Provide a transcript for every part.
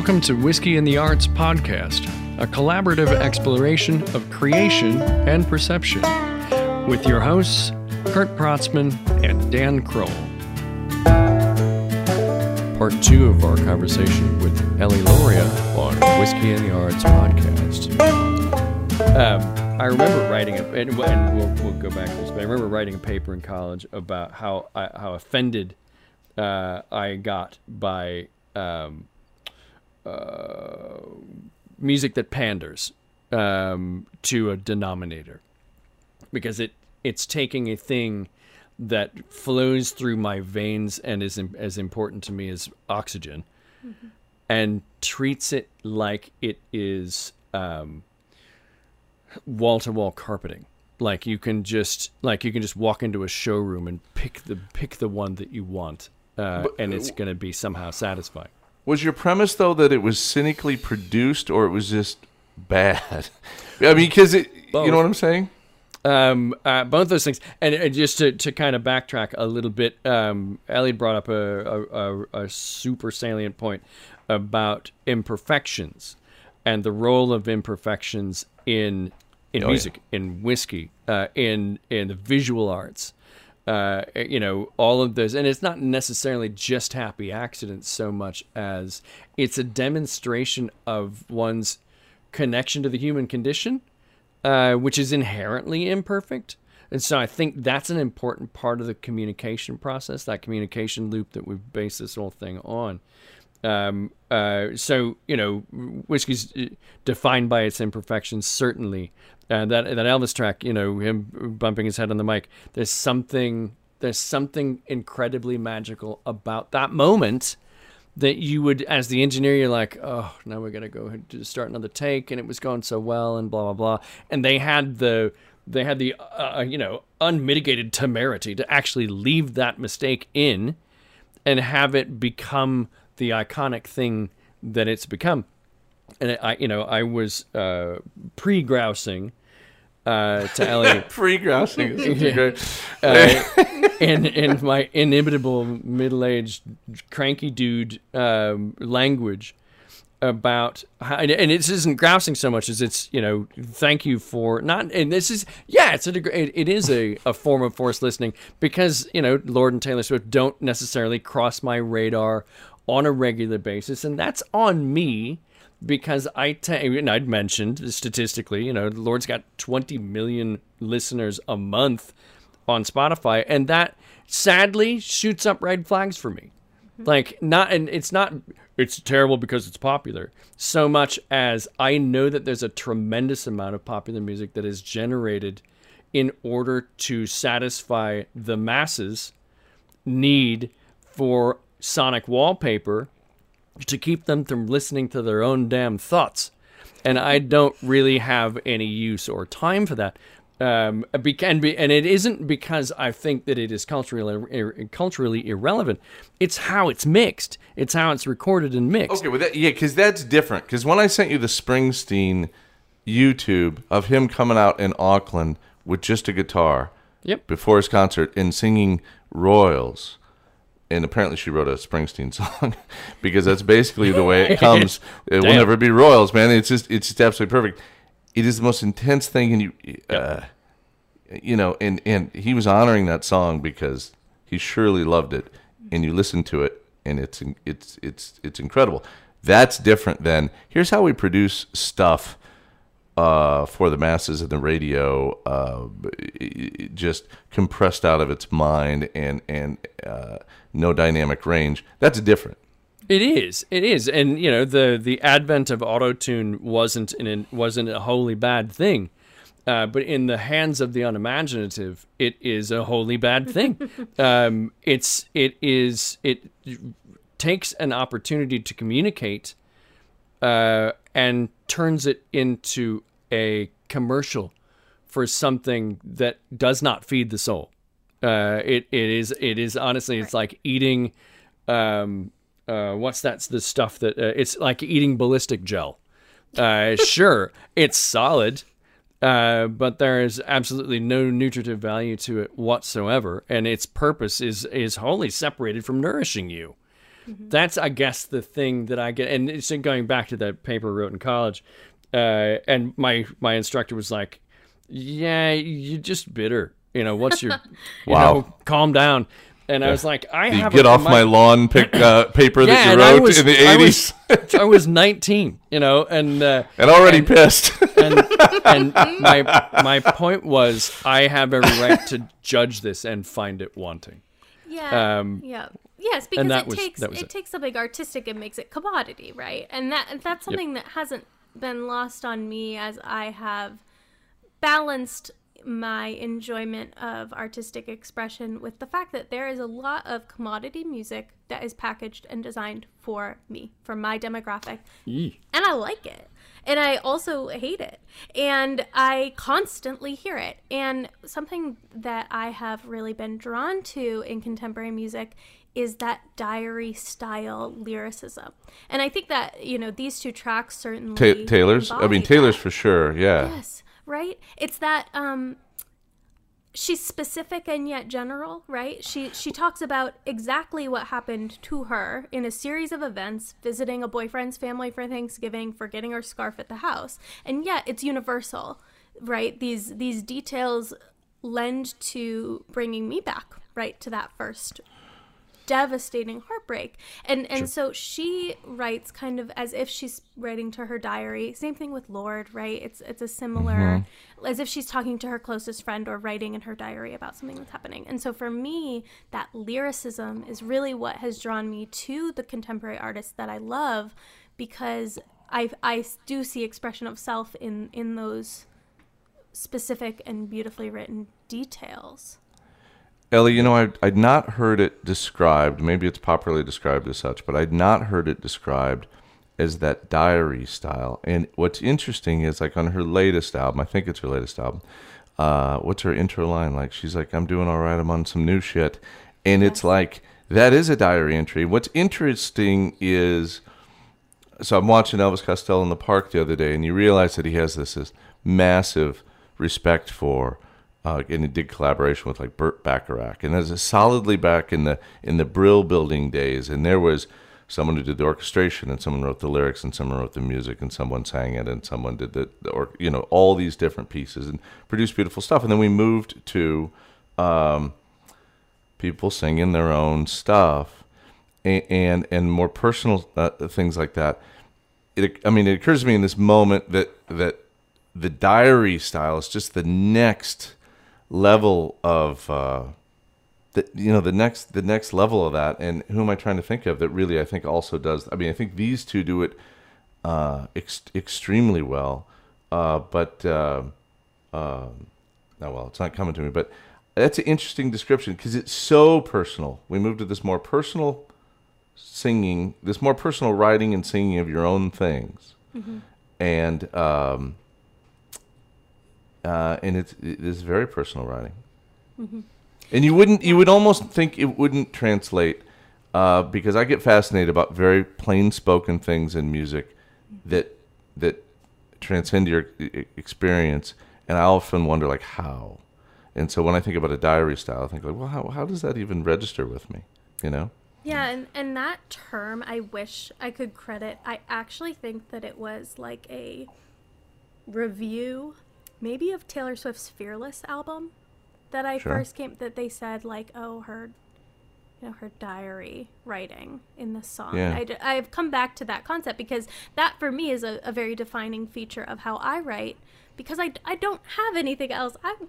Welcome to Whiskey in the Arts podcast, a collaborative exploration of creation and perception, with your hosts, Kurt Protzman and Dan Kroll. Part two of our conversation with Ellie Loria on Whiskey in the Arts podcast. Um, I remember writing a, and, and we'll, we'll go back to this, but I remember writing a paper in college about how I, how offended uh, I got by um, uh, music that panders um, to a denominator. Because it it's taking a thing that flows through my veins and is im- as important to me as oxygen and treats it like it is wall to wall carpeting. Like you can just like you can just walk into a showroom and pick the pick the one that you want uh, and it's going to be somehow satisfying Was your premise though that it was cynically produced or it was just bad? I mean, because it, you know what I'm saying? um, uh, both those things, and, and just to, to kind of backtrack a little bit, um, Ellie brought up a, a, a, super salient point about imperfections and the role of imperfections in in Oh, yeah. music, in whiskey, uh, in in the visual arts. Uh, you know, all of those, and it's not necessarily just happy accidents so much as it's a demonstration of one's connection to the human condition uh, which is inherently imperfect. And so I think that's an important part of the communication process, that communication loop that we've based this whole thing on. Um, uh, so you know, whiskey's uh, defined by its imperfections, certainly. Uh, that that Elvis track, you know, him bumping his head on the mic. There's something there's something incredibly magical about that moment that you would, as the engineer, you're like, oh, now we're gonna go to start another take, and it was going so well, and blah blah blah. And they had the they had the uh, you know unmitigated temerity to actually leave that mistake in and have it become the iconic thing that it's become. And I, you know, I was uh, pre-grousing uh, to Ellie Pre-grousing. is such Yeah. great- uh, in in my inimitable middle-aged cranky dude um, language about how, and, and it isn't grousing so much as it's you know thank you for not and this is yeah it's a it, it is a, a form of forced listening because you know Lorde and Taylor Swift don't necessarily cross my radar on a regular basis and that's on me because I ta- and I'd mentioned statistically, you know, the Lorde's got 20 million listeners a month on Spotify, and that sadly shoots up red flags for me. Mm-hmm. Like not, and it's not. It's terrible because it's popular. So much as I know that there's a tremendous amount of popular music that is generated in order to satisfy the masses need for sonic wallpaper to keep them from listening to their own damn thoughts. And I don't really have any use or time for that. Um, and, be- and it isn't because I think that it is culturally culturally irrelevant. It's how it's mixed. It's how it's recorded and mixed. Okay, well, that, yeah, because that's different. Because when I sent you the Springsteen YouTube of him coming out in Auckland with just a guitar Yep. before his concert and singing Royals, and apparently she wrote a Springsteen song because that's basically the way it comes. it will never be Royals, man. It's just it's just absolutely perfect. It is the most intense thing, and you, uh, you know, and and he was honoring that song because he surely loved it, and you listen to it, and it's it's it's it's incredible. That's different than here's how we produce stuff uh, for the masses and the radio, uh, just compressed out of its mind and and uh, no dynamic range. That's different. It is. It is. And you know, the the advent of autotune wasn't an wasn't a wholly bad thing. Uh, but in the hands of the unimaginative, it is a wholly bad thing. um, it's it is it takes an opportunity to communicate uh, and turns it into a commercial for something that does not feed the soul. Uh, it it is it is honestly it's like eating um uh what's that's the stuff that uh, it's like eating ballistic gel. Uh, sure, it's solid, uh, but there is absolutely no nutritive value to it whatsoever, and its purpose is is wholly separated from nourishing you. that's I guess the thing that I get, and it's going back to that paper I wrote in college, uh, and my my instructor was like, "Yeah, you're just bitter. You know, what's your, you Wow. know, calm down." And I was like, "I You have get a, off my lawn pick, uh, paper that Yeah, you wrote was- in the I 80s was- I was 19, you know, and uh, and already pissed. and and my my point was I have every right to judge this and find it wanting. Yeah. Um, yeah. Yes, because it was- takes that was it, it. takes something artistic and makes it commodity, right? And that and that's something that hasn't been lost on me as I have balanced my enjoyment of artistic expression with the fact that there is a lot of commodity music that is packaged and designed for me, for my demographic, Yee. and I like it. And I also hate it. And I constantly hear it. And something that I have really been drawn to in contemporary music is that diary style lyricism. And I think that, you know, these two tracks certainly Ta- Taylor's? I mean, Taylor's that. for sure, yeah. Yes, right? It's that um she's specific and yet general, right? She she talks about exactly what happened to her in a series of events, visiting a boyfriend's family for Thanksgiving, forgetting her scarf at the house. And yet it's universal, right? These these details lend to bringing me back, right, to that first devastating heartbreak. And and so she writes kind of as if she's writing to her diary. Same thing with Lorde right? It's it's a similar mm-hmm. as if she's talking to her closest friend or writing in her diary about something that's happening. And so for me that lyricism is really what has drawn me to the contemporary artists that i love because i i do see expression of self in in those specific and beautifully written details Ellie, you know, I'd, I'd not heard it described. Maybe it's popularly described as such, but I'd not heard it described as that diary style. And what's interesting is, like, on her latest album, I think it's her latest album, uh, what's her intro line? Like, she's like, I'm doing all right, I'm on some new shit. And it's like, that is a diary entry. What's interesting is, so I'm watching Elvis Costello in the park the other day, and you realize that he has this, this massive respect for, uh, and he did collaboration with like Burt Bacharach, and that's solidly back in the in the Brill Building days, and there was someone who did the orchestration, and someone wrote the lyrics, and someone wrote the music, and someone sang it, and someone did the, the or you know all these different pieces and produced beautiful stuff, and then we moved to um, people singing their own stuff. And and, and more personal uh, things like that. It, I mean, it occurs to me in this moment that that the diary style is just the next level of uh, the you know the next the next level of that. And who am I trying to think of that really I think also does? I mean, I think these two do it uh, ex- extremely well. Uh, but uh, um, oh well, it's not coming to me. But that's an interesting description because it's so personal. We moved to this more personal singing, this more personal writing and singing of your own things, and um, uh, and it's it is very personal writing. And you wouldn't, you would almost think it wouldn't translate uh, because I get fascinated about very plain spoken things in music that that transcend your experience, and I often wonder like how. And so when I think about a diary style, I think like, well, how how does that even register with me? You know? Yeah, and, and that term, I wish I could credit. I actually think that it was like a review, maybe of Taylor Swift's Fearless album, that I Sure. first came. That they said like, oh, her, you know, her diary writing in the song. Yeah. I d- I've come back to that concept because that for me is a, a very defining feature of how I write. Because I, I don't have anything else. I'm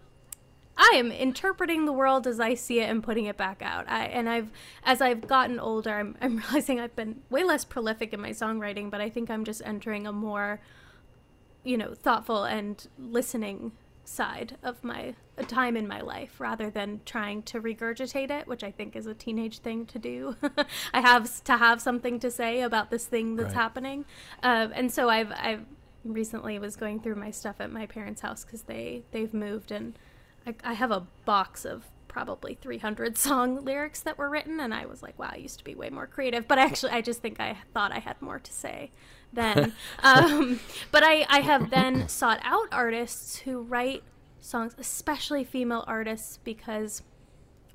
I am interpreting the world as I see it and putting it back out. I, and I've, as I've gotten older, I'm, I'm realizing I've been way less prolific in my songwriting, but I think I'm just entering a more, you know, thoughtful and listening side of my a time in my life rather than trying to regurgitate it, which I think is a teenage thing to do. I have to have something to say about this thing that's Right. happening, um, and so I've I've recently was going through my stuff at my parents' house because they they've moved and I, I have a box of probably 300 song lyrics that were written and i was like wow i used to be way more creative but actually i just think i thought i had more to say then um, but I, I have then sought out artists who write songs especially female artists because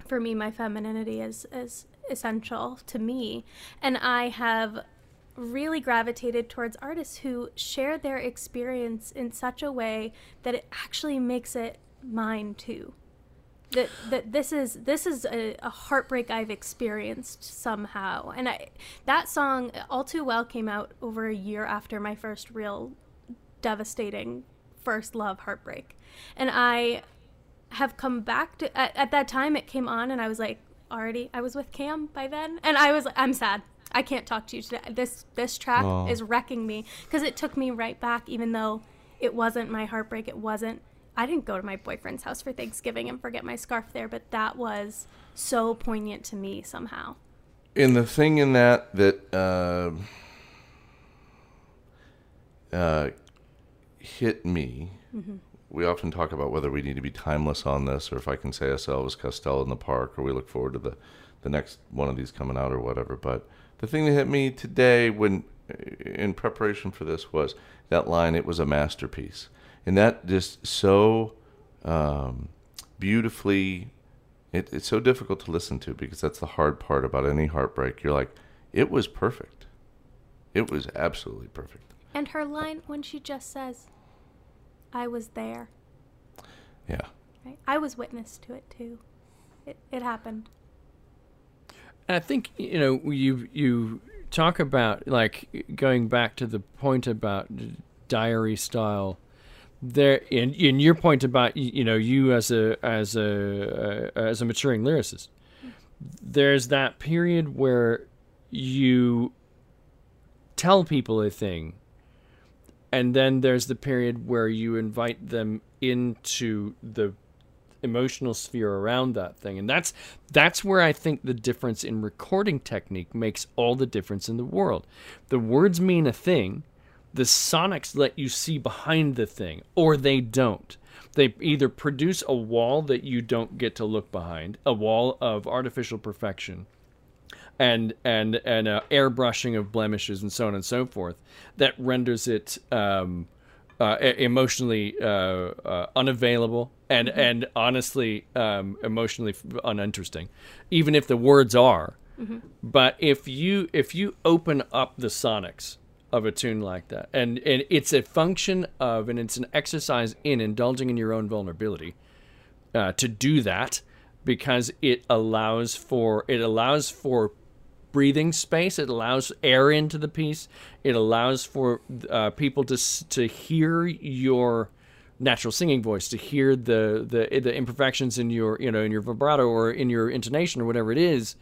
for me my femininity is is essential to me. And I have really gravitated towards artists who share their experience in such a way that it actually makes it mine too. That that this is this is a, a heartbreak I've experienced somehow, and I that song all too well came out over a year after my first real devastating first love heartbreak, and I have come back to at, at that time it came on and I was like already I was with Cam by then and I was like I'm sad I can't talk to you today. This this track Oh. is wrecking me because it took me right back, even though it wasn't my heartbreak. It wasn't. I didn't go to my boyfriend's house for Thanksgiving and forget my scarf there, but that was so poignant to me somehow. And the thing in that that uh, uh, hit me, we often talk about whether we need to be timeless on this, or if I can say Elvis Costello in the Park, or we look forward to the, the next one of these coming out, or whatever. But the thing that hit me today, when in preparation for this, was that line. It was a masterpiece, and that just so um, beautifully it, it's so difficult to listen to because that's the hard part about any heartbreak. You're like, it was perfect. It was absolutely perfect. And her line when she just says, "I was there," Yeah. right? I was witness to it too. It it happened. And I think you know you you talk about like going back to the point about diary style. There in in your point about you know you as a as a uh, as a maturing lyricist, there's that period where you tell people a thing, and then there's the period where you invite them into the emotional sphere around that thing and that's that's where i think the difference in recording technique makes all the difference in the world. The words mean a thing the sonics let you see behind the thing or they don't. They either produce a wall that you don't get to look behind a wall of artificial perfection and and and uh, airbrushing of blemishes and so on and so forth that renders it um, uh, emotionally uh, uh, unavailable and and honestly um, emotionally uninteresting, even if the words are. But if you if you open up the sonics of a tune like that, and and it's a function of and it's an exercise in indulging in your own vulnerability uh, to do that because it allows for it allows for breathing space. It allows air into the piece. It allows for uh, people to to hear your natural singing voice, to hear the, the the imperfections in your you know in your vibrato or in your intonation or whatever it is,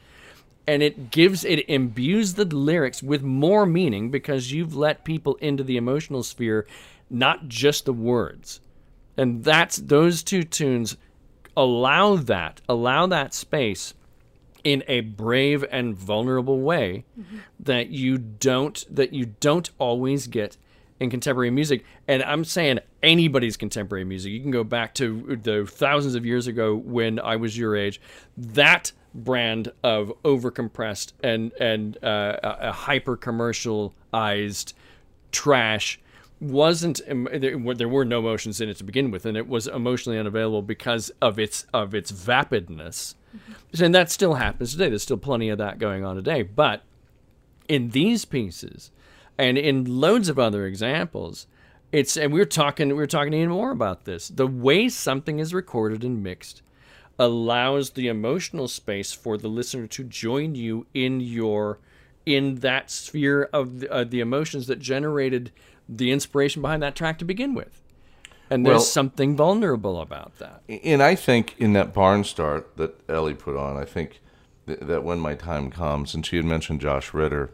and it gives it imbues the lyrics with more meaning because you've let people into the emotional sphere, not just the words, and that's those two tunes allow that allow that space in a brave and vulnerable way mm-hmm. that you don't that you don't always get in contemporary music. And i'm saying anybody's contemporary music. You can go back to the thousands of years ago when i was your age. That brand of overcompressed and and uh, a hyper commercialized trash wasn't there were, there were no emotions in it to begin with and it was emotionally unavailable because of its of its vapidness. And that still happens today. There's still plenty of that going on today. But in these pieces and in loads of other examples it's and we're talking we're talking even more about this. The way something is recorded and mixed allows the emotional space for the listener to join you in your in that sphere of the, uh, the emotions that generated the inspiration behind that track to begin with. And there's Well- something vulnerable about that. And I think in that barn start that Ellie put on, I think th- that when my time comes, and she had mentioned Josh Ritter,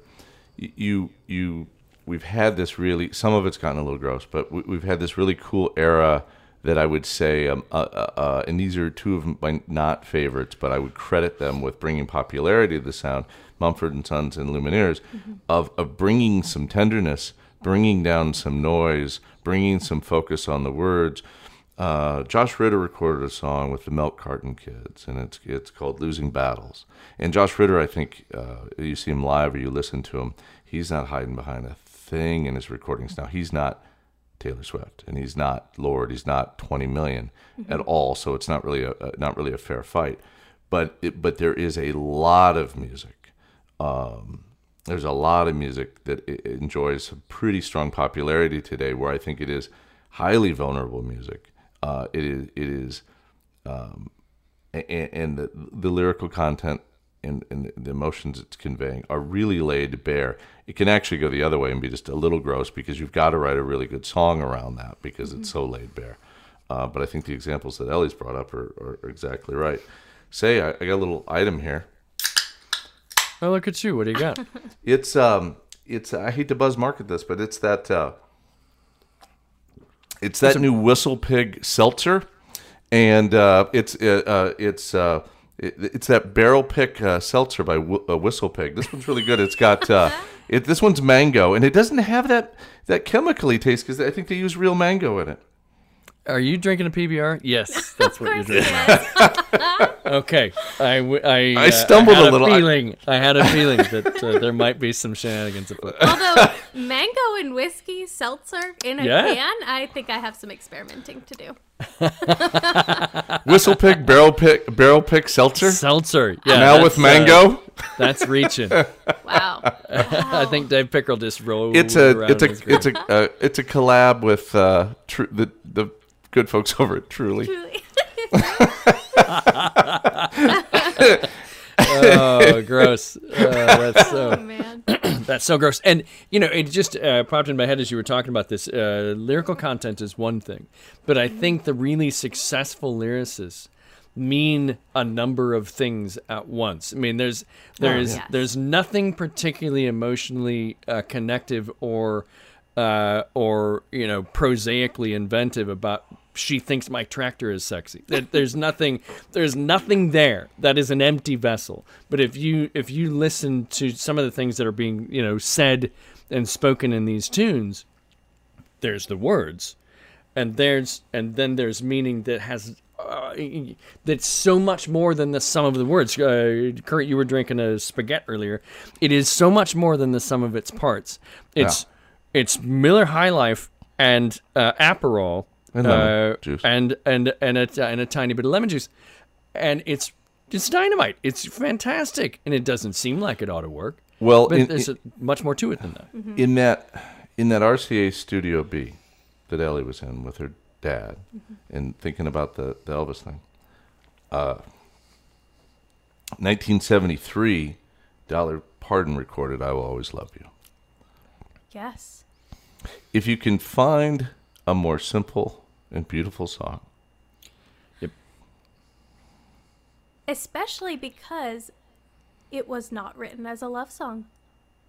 you you we've had this really some of it's gotten a little gross, but we, we've had this really cool era that I would say, um, uh, uh, uh, and these are two of my not favorites, but I would credit them with bringing popularity to the sound, Mumford and Sons and Lumineers, of of bringing some tenderness, bringing down some noise, bringing some focus on the words. Uh, Josh Ritter recorded a song with the Milk Carton Kids, and it's it's called "Losing Battles." And Josh Ritter, I think uh, you see him live or you listen to him, he's not hiding behind a thing in his recordings now. He's not Taylor Swift, and he's not Lorde. He's not 20 million at all. So it's not really a, not really a fair fight. but it, but there is a lot of music. Um, there's a lot of music that enjoys a pretty strong popularity today, where I think it is highly vulnerable music. Uh, it is it is um, and, and the, the lyrical content and, and the emotions it's conveying are really laid bare. It can actually go the other way and be just a little gross because you've got to write a really good song around that because it's so laid bare. Uh, but I think the examples that Ellie's brought up are, are, are exactly right. Say, I, I got a little item here. Oh, look at you. What do you got? It's um, it's I hate to buzz market this, but it's that uh, it's that new Whistle Pig seltzer, and uh, it's uh, uh, it's uh, it, it's that barrel pick uh, seltzer by Wh- uh, Whistle Pig. This one's really good. It's got uh, it. This one's mango, and it doesn't have that that chemically taste because I think they use real mango in it. Are you drinking a PBR? Yes, that's what you're drinking. it is. Okay, I, w- I, I uh, stumbled had a little. I- Feeling, I had a feeling that uh, there might be some shenanigans afoot. Although mango and whiskey seltzer in a Yeah. can, I think I have some experimenting to do. Whistle Pig barrel pick barrel pick seltzer. Seltzer, yeah. now that's, with uh, mango. that's reaching. Wow. I think Dave Pickerell just rolled. it's a it's a in his grave. it's a uh, it's a collab with uh, tr- the the good folks over at Truly. Truly. oh, gross. Uh, that's so. Oh man. That's so gross. And, you know, it just uh, popped in my head as you were talking about this. Uh, lyrical content is one thing, but I think the really successful lyricists mean a number of things at once. I mean, there's there's yes. there's nothing particularly emotionally uh, connective or uh, or you know prosaically inventive about she thinks my tractor is sexy. There- There's nothing there's nothing there that is an empty vessel. But if you if you listen to some of the things that are being, you know, said and spoken in these tunes, there's the words and there's and then there's meaning that has uh, that's so much more than the sum of the words. Uh, Kurt, you were drinking a spaghetti earlier. It is so much more than the sum of its parts. It's it's Miller High Life and uh, Aperol And lemon uh, juice. and and and a, and a tiny bit of lemon juice, and it's it's dynamite. It's fantastic, and it doesn't seem like it ought to work. Well, But in, there's a, much more to it than that. in that in that RCA Studio B that Ellie was in with her dad and thinking about the, the Elvis thing. Uh, 1973, Dolly Parton recorded "I Will Always Love You." Yes. If you can find a more simple and beautiful song, Especially because it was not written as a love song.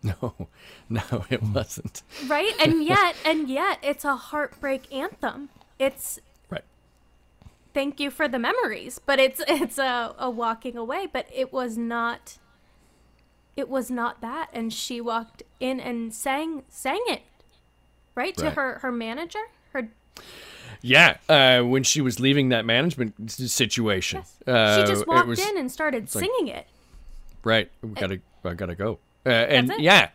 No, no, it wasn't. Right? And yet, and yet, it's a heartbreak anthem. It's Right. thank you for the memories, but it's it's a, a walking away. But it was not. It was not that, and she walked in and sang sang it, right, to her her manager. Yeah, uh, when she was leaving that management situation, uh, she just it walked was- in and started singing it. Right, we gotta, I gotta go. Uh, and it. yeah,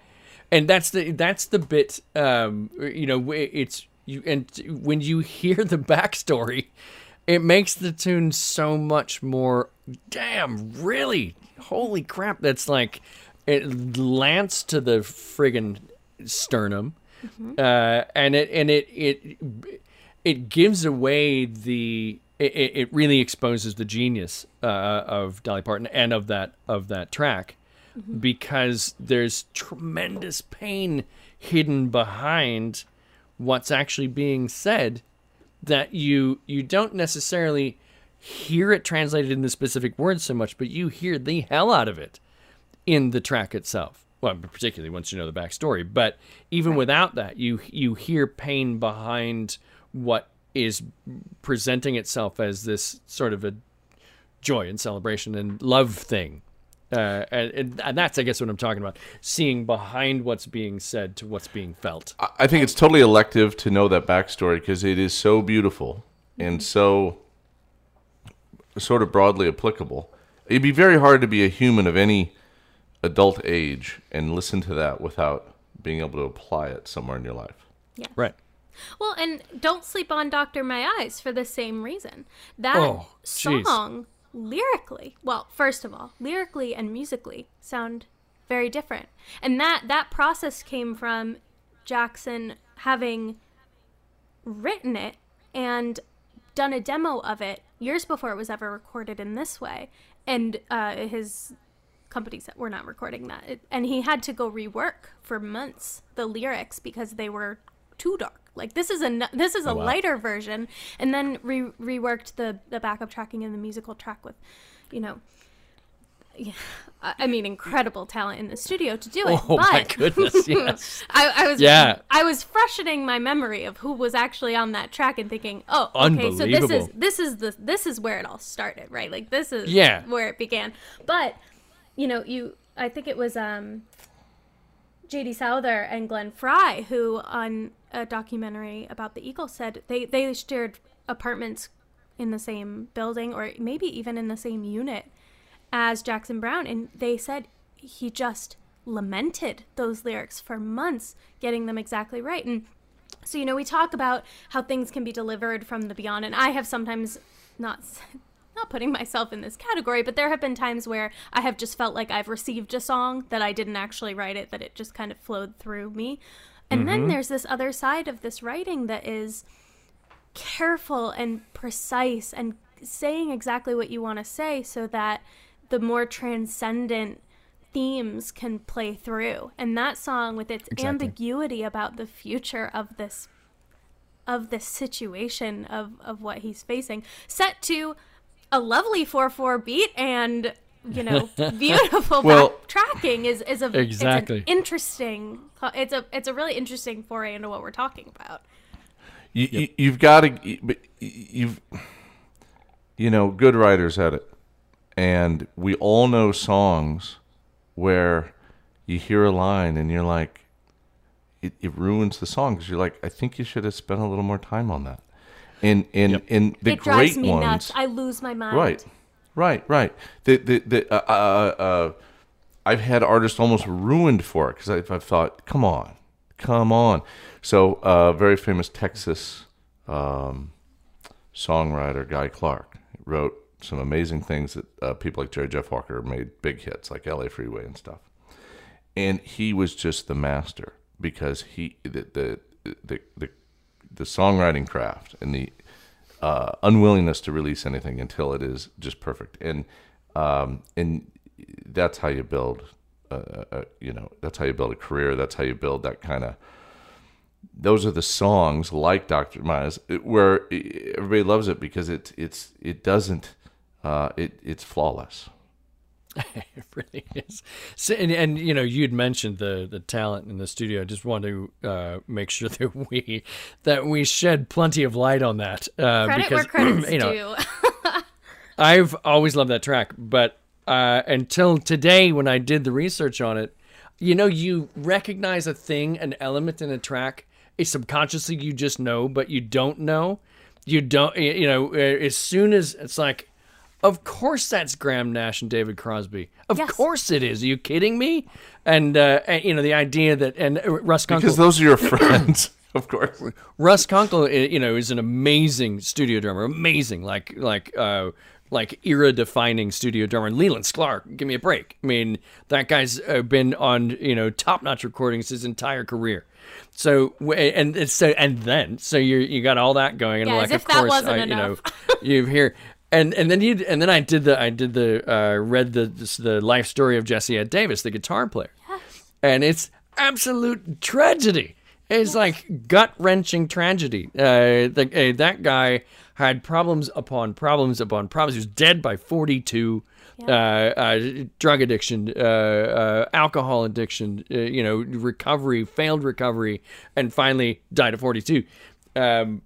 and that's the that's the bit. Um, you know, it's you and when you hear the backstory, it makes the tune so much more. Damn, really? Holy crap! That's like it lance to the friggin' sternum, uh, and it and it it it gives away the it, it really exposes the genius uh, of Dolly Parton and of that of that track because there's tremendous pain hidden behind what's actually being said that you you don't necessarily hear it translated in the specific words so much but you hear the hell out of it in the track itself. Well, particularly once you know the backstory. But even without that, you you hear pain behind what is presenting itself as this sort of a joy and celebration and love thing. Uh, and, and, and that's, I guess, what I'm talking about. Seeing behind what's being said to what's being felt. I- I think it's totally elective to know that backstory because it is so beautiful and so sort of broadly applicable. It'd be very hard to be a human of any adult age and listen to that without being able to apply it somewhere in your life. Right. Well, and don't sleep on Doctor My Eyes for the same reason. That Oh, song lyrically, well, first of all, lyrically and musically sound very different. And that that process came from Jackson having written it and done a demo of it years before it was ever recorded in this way. And uh, his companies that were not recording that. It, and he had to go rework for months the lyrics because they were too dark. Like this is a this is a wow. lighter version, and then re- reworked the the backup tracking and the musical track with, you know, yeah, I I mean, incredible talent in the studio to do it. Oh but my goodness, yes. I, I was Yeah. I was freshening my memory of who was actually on that track and thinking, oh, okay, so this is this is the this is where it all started, right? Like this is Yeah. where it began. But you know, you I think it was um J.D. Souther and Glenn Frey who on a documentary about the Eagles said they they shared apartments in the same building or maybe even in the same unit as Jackson Browne and they said he just lamented those lyrics for months getting them exactly right and so you know we talk about how things can be delivered from the beyond and I have sometimes not not putting myself in this category but there have been times where I have just felt like I've received a song that I didn't actually write it that it just kind of flowed through me and then mm-hmm. there's this other side of this writing that is careful and precise and saying exactly what you want to say so that the more transcendent themes can play through. And that song with its Exactly. ambiguity about the future of this of this situation of of what he's facing set to a lovely 4/4 beat and you know beautiful Well- backtracking is is a Exactly. it's an interesting it's a it's a really interesting foray into what we're talking about. You, you, you've got to, but you've, you know, good writers at it, and we all know songs where you hear a line and you're like, it, it ruins the song because you're like, I think you should have spent a little more time on that, and and and the it drives great me ones, nuts. I lose my mind. Right, right, right. The the the uh, uh, uh, I've had artists almost ruined for it because I've, I've thought, come on, come on. So, uh, very famous Texas um, songwriter Guy Clark wrote some amazing things that uh, people like Jerry Jeff Walker made big hits like L.A. Freeway and stuff. And he was just the master because he the the the the, the songwriting craft and the uh, unwillingness to release anything until it is just perfect, and um, and that's how you build, uh, uh, you know, that's how you build a career. That's how you build that kind of. Those are the songs like Doctor My Eyes where everybody loves it because it it's it doesn't uh, it it's flawless. It really is. So, and, and you know, you'd mentioned the the talent in the studio. I just want to uh, make sure that we that we shed plenty of light on that uh, Credit where because credit's you know due. I've always loved that track, but uh, until today, when I did the research on it, you know, you recognize a thing, an element in a track. It's subconsciously you just know, but you don't know. You don't, you know, uh, as soon as it's like, of course that's Graham Nash and David Crosby. Of Yes. course it is. Are you kidding me? And, uh, and you know, the idea that and uh, Russ Kunkel, Because those are your friends, of course. Russ Kunkel, you know, is an amazing studio drummer. Amazing, like like uh, like era defining studio drummer. Leland Sklar, give me a break. I mean, that guy's uh, been on you know top notch recordings his entire career. So and it's so and then so you you got all that going and Yeah, like as if of that course wasn't I, you know enough. you hear. And and then you and then I did the I did the uh, read the the life story of Jesse Ed Davis, the guitar player and it's absolute tragedy. It's like gut wrenching tragedy. Uh, the, uh, that guy had problems upon problems upon problems. He was dead by 42. Uh, uh, drug addiction, uh, uh, alcohol addiction, uh, you know, recovery, failed recovery, and finally died at 42. Um,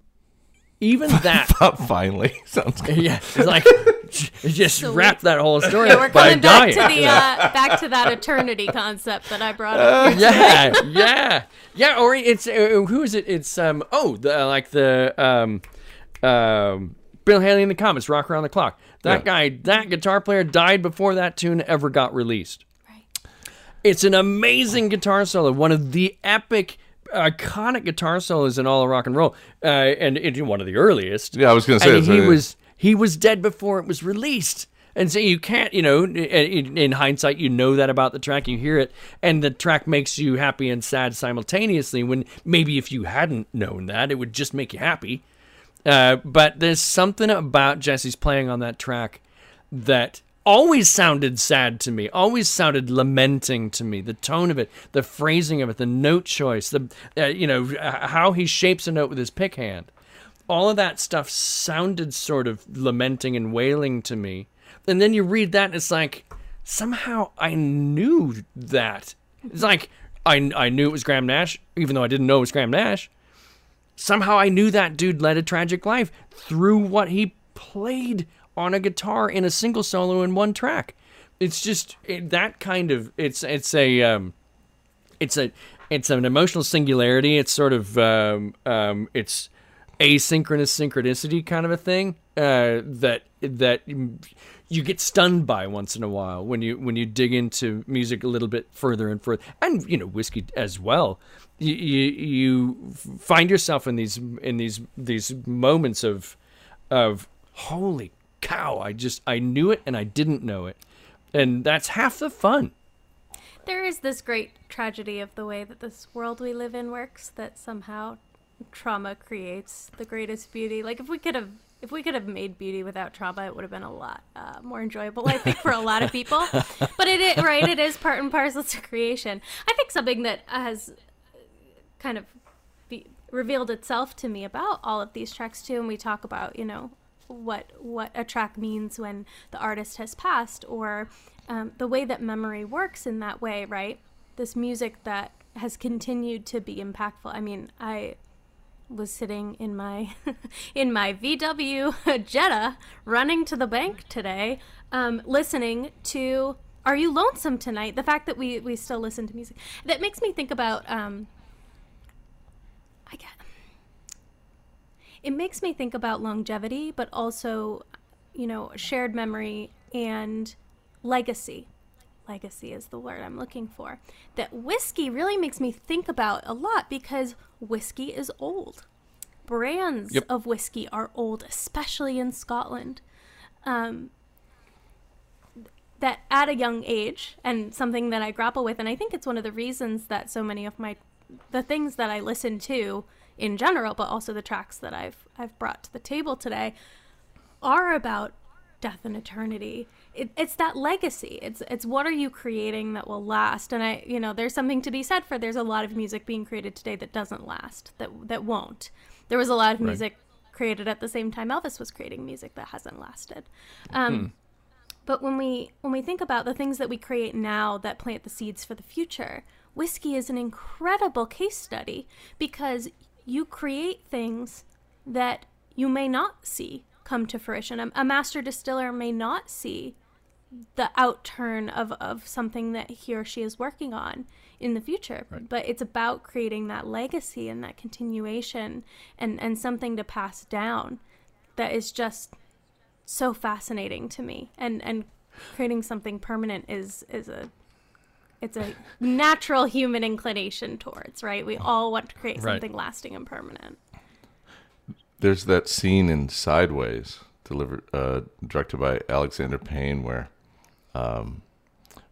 even that, Finally, sounds good. yeah, it's like just So we- wrap that whole story Yeah, we're by coming back dying. to the uh, back to that eternity concept that I brought up. yeah, yeah, yeah. Or it's uh, who is it? It's um oh the like the um um Bill Haley and the Comets Rock Around the Clock. That Yeah. guy, that guitar player, died before that tune ever got released. Right. It's an amazing guitar solo, one of the epic, iconic guitar solos in all of rock and roll, uh, and it, one of the earliest. Yeah, I was gonna say, And he was he was dead before it was released. And so you can't, you know, in, in hindsight, you know that about the track, you hear it, and the track makes you happy and sad simultaneously. When maybe if you hadn't known that, it would just make you happy. Uh, but there's something about Jesse's playing on that track that always sounded sad to me, always sounded lamenting to me. The tone of it, the phrasing of it, the note choice, the uh, you know how he shapes a note with his pick hand. All of that stuff sounded sort of lamenting and wailing to me. And then you read that and it's like somehow I knew that. It's like I I knew it was Graham Nash even though I didn't know it was Graham Nash. Somehow I knew that dude led a tragic life through what he played on a guitar in a single solo in one track. It's just it, that kind of it's it's a um, it's a it's an emotional singularity. It's sort of um, um, it's asynchronous synchronicity kind of a thing uh, that that you get stunned by once in a while when you when you dig into music a little bit further and further, and you know whiskey as well. You, you, you find yourself in these in these these moments of of holy cow, I just I knew it and I didn't know it. And that's half the fun. There is this great tragedy of the way that this world we live in works that somehow trauma creates the greatest beauty. Like if we could have if we could have made beauty without trauma, it would have been a lot uh, more enjoyable, I think, for a lot of people. but it, it, right, it is part and parcel to creation. I think something that has kind of be, revealed itself to me about all of these tracks too, and we talk about, you know, what what a track means when the artist has passed, or um, the way that memory works in that way, right? This music that has continued to be impactful. I mean, I was sitting in my in my VW Jetta running to the bank today, um, listening to "Are You Lonesome Tonight?" The fact that we we still listen to music that makes me think about. Um, I get it makes me think about longevity, but also, you know, shared memory and legacy. Legacy is the word I'm looking for. That whiskey really makes me think about a lot because whiskey is old. Brands yep. of whiskey are old, especially in Scotland. Um, that at a young age, and something that I grapple with, and I think it's one of the reasons that so many of my the things that I listen to in general, but also the tracks that I've I've brought to the table today are about death and eternity. It, it's that legacy. It's it's what are you creating that will last? And I, you know, there's something to be said for there's a lot of music being created today that doesn't last, that that won't. There was a lot of right. music created at the same time Elvis was creating music that hasn't lasted. Um, hmm. But when we when we think about the things that we create now that plant the seeds for the future, whiskey is an incredible case study because you create things that you may not see come to fruition. A, a master distiller may not see the outturn of, of something that he or she is working on in the future. Right. But it's about creating that legacy and that continuation and, and something to pass down that is just so fascinating to me. And and creating something permanent is is a it's a natural human inclination towards, right? We all want to create right. something lasting and permanent. There's that scene in Sideways, delivered, uh, directed by Alexander Payne, where, um,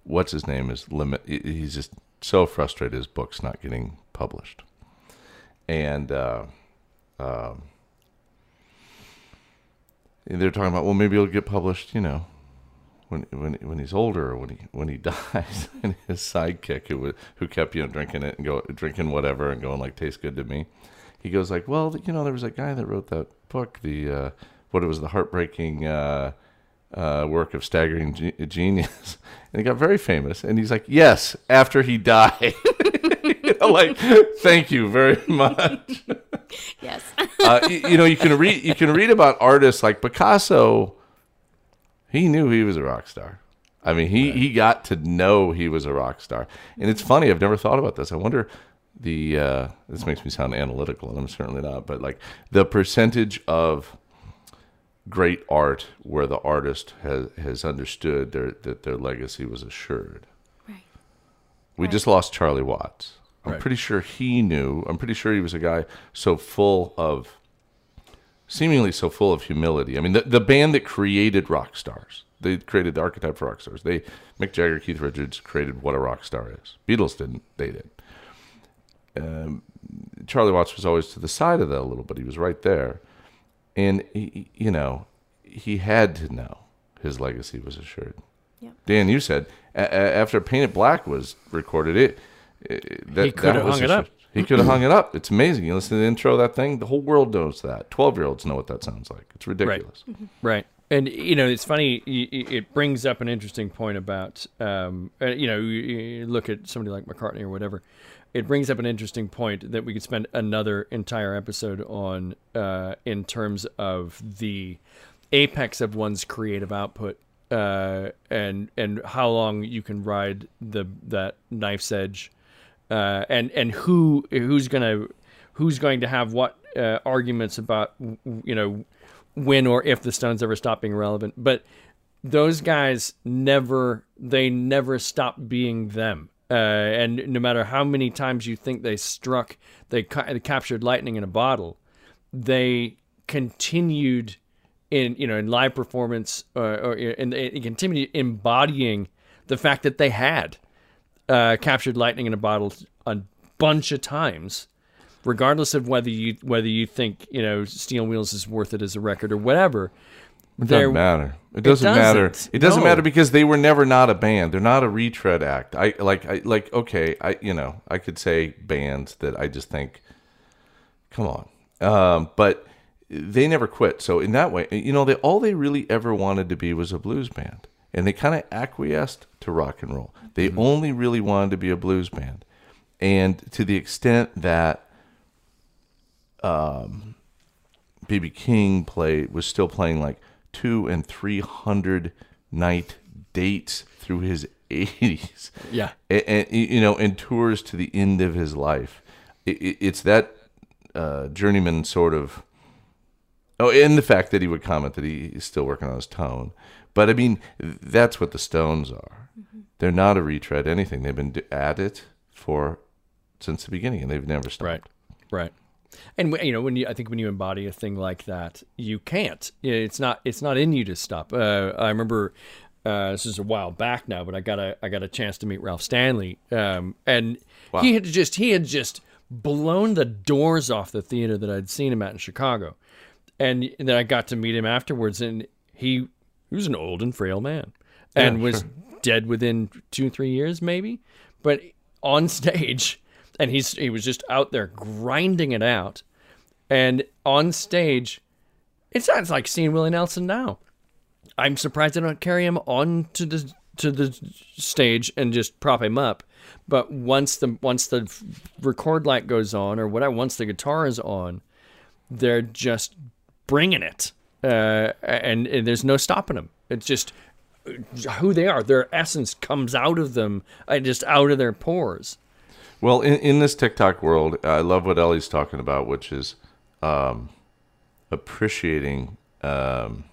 what's his name is limit. He's just so frustrated his book's not getting published, and uh, um, they're talking about well maybe it'll get published, you know, when when when he's older, when he when he dies, and his sidekick who who kept you know drinking it and go drinking whatever and going like tastes good to me, he goes like, well, you know, there was a guy that wrote that book, the uh, what it was, the heartbreaking. Uh, uh, work of staggering ge- genius, and he got very famous. And he's like, "Yes, after he died." you know, like, thank you very much. yes. uh, you, you, know, you can read you can read about artists like Picasso he knew he was a rock star. I mean, he, right. he got to know he was a rock star. And it's funny, I've never thought about this. I wonder the, uh, this makes me sound analytical, and I'm certainly not, but like the percentage of great art where the artist has, has understood their, that their legacy was assured. Right. We right. just lost Charlie Watts. I'm right. pretty sure he knew, I'm pretty sure he was a guy so full of seemingly so full of humility. I mean, the, the band that created rock stars, they created the archetype for rock stars. They Mick Jagger, Keith Richards created what a rock star is. Beatles didn't, they did. Um, Charlie Watts was always to the side of that a little, but he was right there, and he, you know, he had to know his legacy was assured. Yep. Dan, you said a- a- after Paint It Black was recorded, it, it that, He could have was hung it up. He could have hung it up. It's amazing. You listen to the intro of that thing, the whole world knows that. Twelve year olds know what that sounds like. It's ridiculous. Right. And you know, it's funny. It brings up an interesting point about, um, uh, you know, you look at somebody like McCartney or whatever. It brings up an interesting point that we could spend another entire episode on, uh, in terms of the apex of one's creative output, uh, and and how long you can ride the that knife's edge, uh, and and who who's gonna who's going to have what uh, arguments about you know when or if the Stones ever stop being relevant. But those guys never they never stop being them. Uh, and no matter how many times you think they struck, they, ca- they captured lightning in a bottle, they continued in you know in live performance uh, or in, in continued embodying the fact that they had uh, captured lightning in a bottle a bunch of times regardless of whether you whether you think you know Steel Wheels is worth it as a record or whatever. It doesn't matter. It doesn't, matter. doesn't. It doesn't No. matter because they were never not a band. They're not a retread act. I like I like okay, I you know, I could say bands that I just think come on. Um, but they never quit. So in that way, you know, they all they really ever wanted to be was a blues band. And they kind of acquiesced to rock and roll. They only really wanted to be a blues band. And to the extent that BB King played was still playing like two and three hundred night dates through his eighties. Yeah. and, and, you know, and tours to the end of his life. It, it, it's that uh, journeyman sort of. Oh, and the fact that he would comment that he is still working on his tone, but I mean, that's what the Stones are. They're not a retread anything. They've been at it for since the beginning, and they've never stopped. Right, right. And you know, when you, I think when you embody a thing like that, you can't. It's not. It's not in you to stop. Uh, I remember uh, this is a while back now, but I got a I got a chance to meet Ralph Stanley, um, and he had just he had just blown the doors off the theater that I'd seen him at in Chicago, and then I got to meet him afterwards, and he, he was an old and frail man, and was dead within two three years maybe, but on stage, and he's he was just out there grinding it out, and on stage, it sounds like seeing Willie Nelson now. I'm surprised they don't carry him on to the to the stage and just prop him up. But once the once the record light goes on or whatever, once the guitar is on, they're just bringing it, uh, and, and there's no stopping them. It's just who they are. Their essence comes out of them, uh, just out of their pores. Well, in, in this TikTok world, I love what Ellie's talking about, which is um, appreciating um,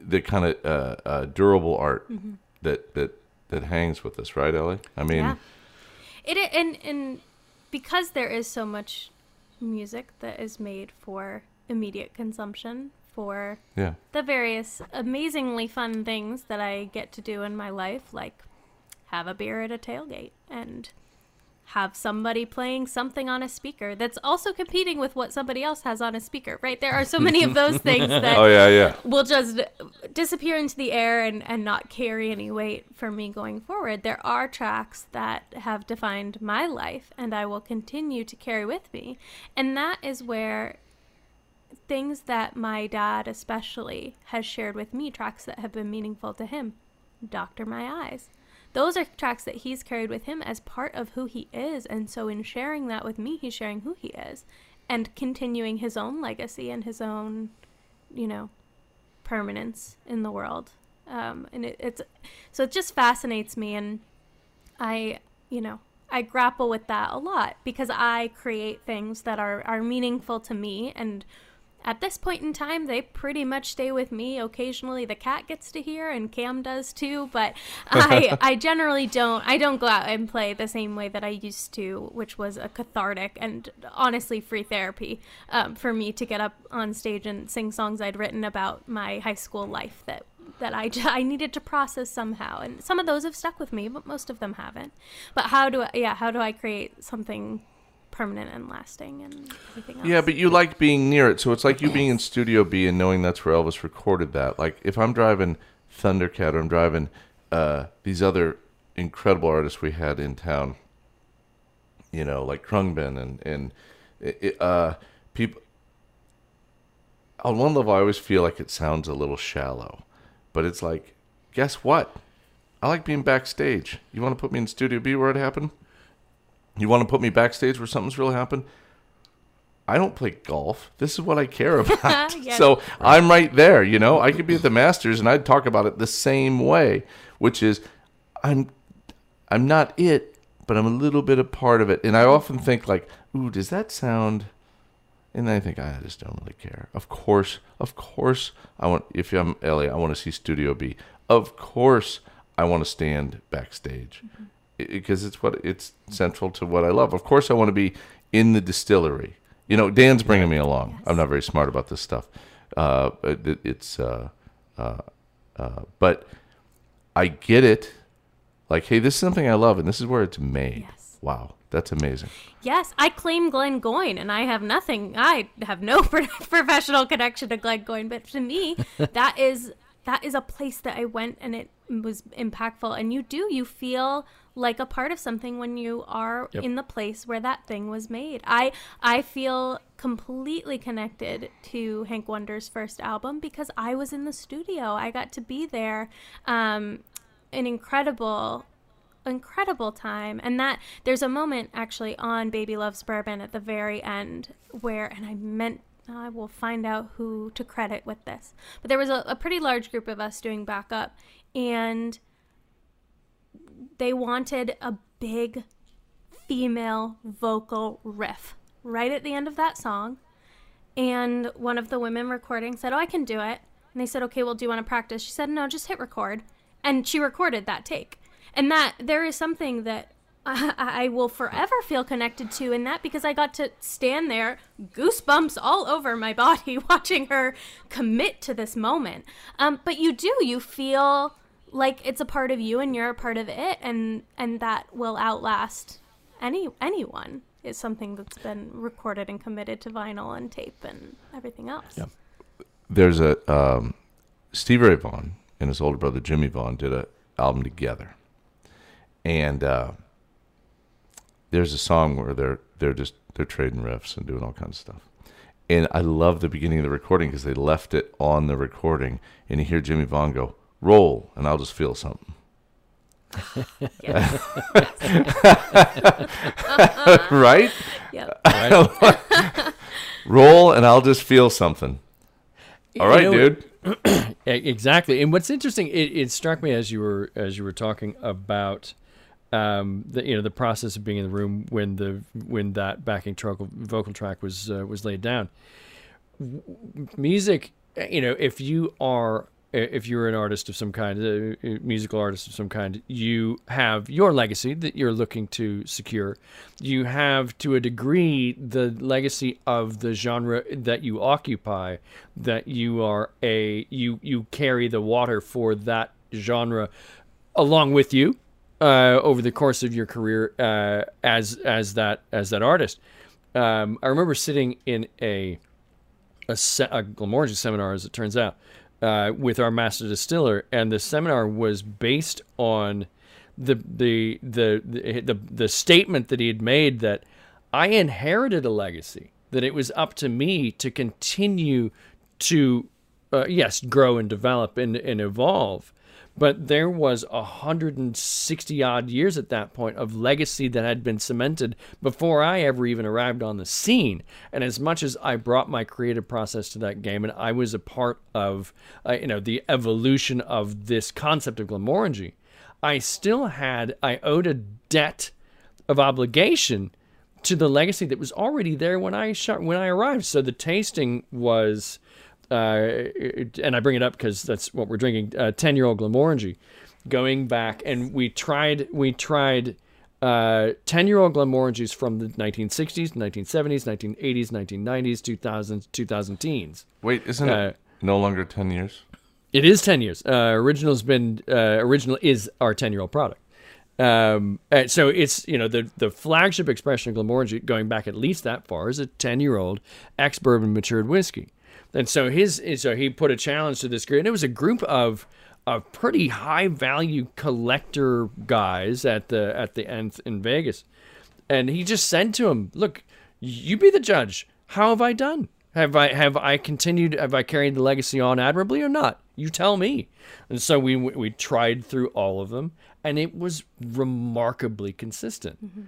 the kind of uh, uh, durable art that that that hangs with us, right, Ellie? I mean, Yeah. It and and because there is so much music that is made for immediate consumption for yeah. the various amazingly fun things that I get to do in my life, like have a beer at a tailgate and have somebody playing something on a speaker that's also competing with what somebody else has on a speaker, right? There are so many of those things that Oh yeah, yeah. will just disappear into the air and, and not carry any weight for me going forward. There are tracks that have defined my life and I will continue to carry with me. And that is where things that my dad, especially, has shared with me, tracks that have been meaningful to him, Doctor My Eyes. Those are tracks that he's carried with him as part of who he is. And so, in sharing that with me, he's sharing who he is and continuing his own legacy and his own, you know, permanence in the world. Um, and it, it's so it just fascinates me, and I, you know, I grapple with that a lot because I create things that are are meaningful to me, and at this point in time, they pretty much stay with me. Occasionally, the cat gets to hear, and Cam does too. But I, I generally don't. I don't go out and play the same way that I used to, which was a cathartic and honestly free therapy um, for me to get up on stage and sing songs I'd written about my high school life that that I, I needed to process somehow. And some of those have stuck with me, but most of them haven't. But how do I, yeah, how do I create something permanent and lasting and everything else? Yeah, but you like being near it. So it's like you being in Studio B and knowing that's where Elvis recorded that. Like if I'm driving Thundercat or I'm driving uh, these other incredible artists we had in town, you know, like Khruangbin and, and it, uh, people. On one level, I always feel like it sounds a little shallow but it's like, guess what? I like being backstage. You want to put me in Studio B where it happened? You want to put me backstage where something's really happened? I don't play golf. This is what I care about. yes. So I'm right there, you know. I could be at the Masters and I'd talk about it the same way, which is I'm I'm not it, but I'm a little bit a part of it. And I often think like, ooh, does that sound and I think I just don't really care. Of course, of course, I want. If I'm Ellie, I want to see Studio B. Of course, I want to stand backstage mm-hmm. Because it's what it's central to what I love. Of course, I want to be in the distillery. You know, Dan's bringing me along. Yes. I'm not very smart about this stuff. Uh, it, it's, uh, uh, uh, but I get it. Like, hey, this is something I love, and this is where it's made. Yes. Wow. That's amazing. Yes, I claim Glengoyne, and I have nothing. I have no professional connection to Glengoyne, but to me, that is that is a place that I went, and it was impactful. And you do you feel like a part of something when you are yep. in the place where that thing was made. I I feel completely connected to Hank Wonder's first album because I was in the studio. I got to be there. Um, an incredible incredible time and that there's a moment actually on baby loves bourbon at the very end where and i meant i will find out who to credit with this. But there was a, a pretty large group of us doing backup and they wanted a big female vocal riff right at the end of that song. And one of the women recording said oh i can do it. And they said okay well do you want to practice? She said no just hit record. And she recorded that take. And that there is something that I, I, will forever feel connected to in that because I got to stand there, goosebumps all over my body, watching her commit to this moment. Um, but you do, you feel like it's a part of you and you're a part of it, and and that will outlast any anyone. Is something that's been recorded and committed to vinyl and tape and everything else. Yeah. There's a um, Steve Ray Vaughan and his older brother Jimmy Vaughan did a album together and uh, there's a song where they're they're just they're trading riffs and doing all kinds of stuff. And I love the beginning of the recording because they left it on the recording, and you hear Jimmy Vaughan go roll, and I'll just feel something. right? Yep. Right. roll, and I'll just feel something. All right, you know, dude. exactly. And what's interesting, it, it struck me as you were as you were talking about um, the you know the process of being in the room when the when that backing track, vocal track was uh, was laid down. Music, you know, if you are if you're an artist of some kind, a musical artist of some kind, you have your legacy that you're looking to secure. You have, to a degree, the legacy of the genre that you occupy. That you are a you you carry the water for that genre along with you uh, over the course of your career uh, as as that as that artist. Um, I remember sitting in a a, se- a Glenmorangie seminar, as it turns out, uh, with our master distiller, and the seminar was based on the the the the, the, the statement that he had made that I inherited a legacy that it was up to me to continue to uh, yes grow and develop and, and evolve but there was 160 odd years at that point of legacy that had been cemented before I ever even arrived on the scene. And as much as I brought my creative process to that game, and I was a part of, uh, you know, the evolution of this concept of Glenmorangie, I still had, I owed a debt of obligation to the legacy that was already there when I shot, when I arrived. So the tasting was, uh, and I bring it up because that's what we're drinking. Ten year old Glenmorangie, going back, and we tried we tried. Uh, 10 year old Glenmorangies from the 1960s, 1970s, 1980s, 1990s, 2000s, 2000 teens. Wait, isn't Uh, it no longer ten years? It is ten years. Uh, original's been uh, original is our ten year old product. Um, and so it's you know the the flagship expression of Glenmorangie going back at least that far is a ten year old ex bourbon matured whiskey. And so his so he put a challenge to this group, and it was a group of of pretty high value collector guys at the at the nth in Vegas, and he just said to him, "Look, you be the judge. How have I done? Have I have I continued? Have I carried the legacy on admirably or not? You tell me." And so we we tried through all of them, and it was remarkably consistent. Mm-hmm.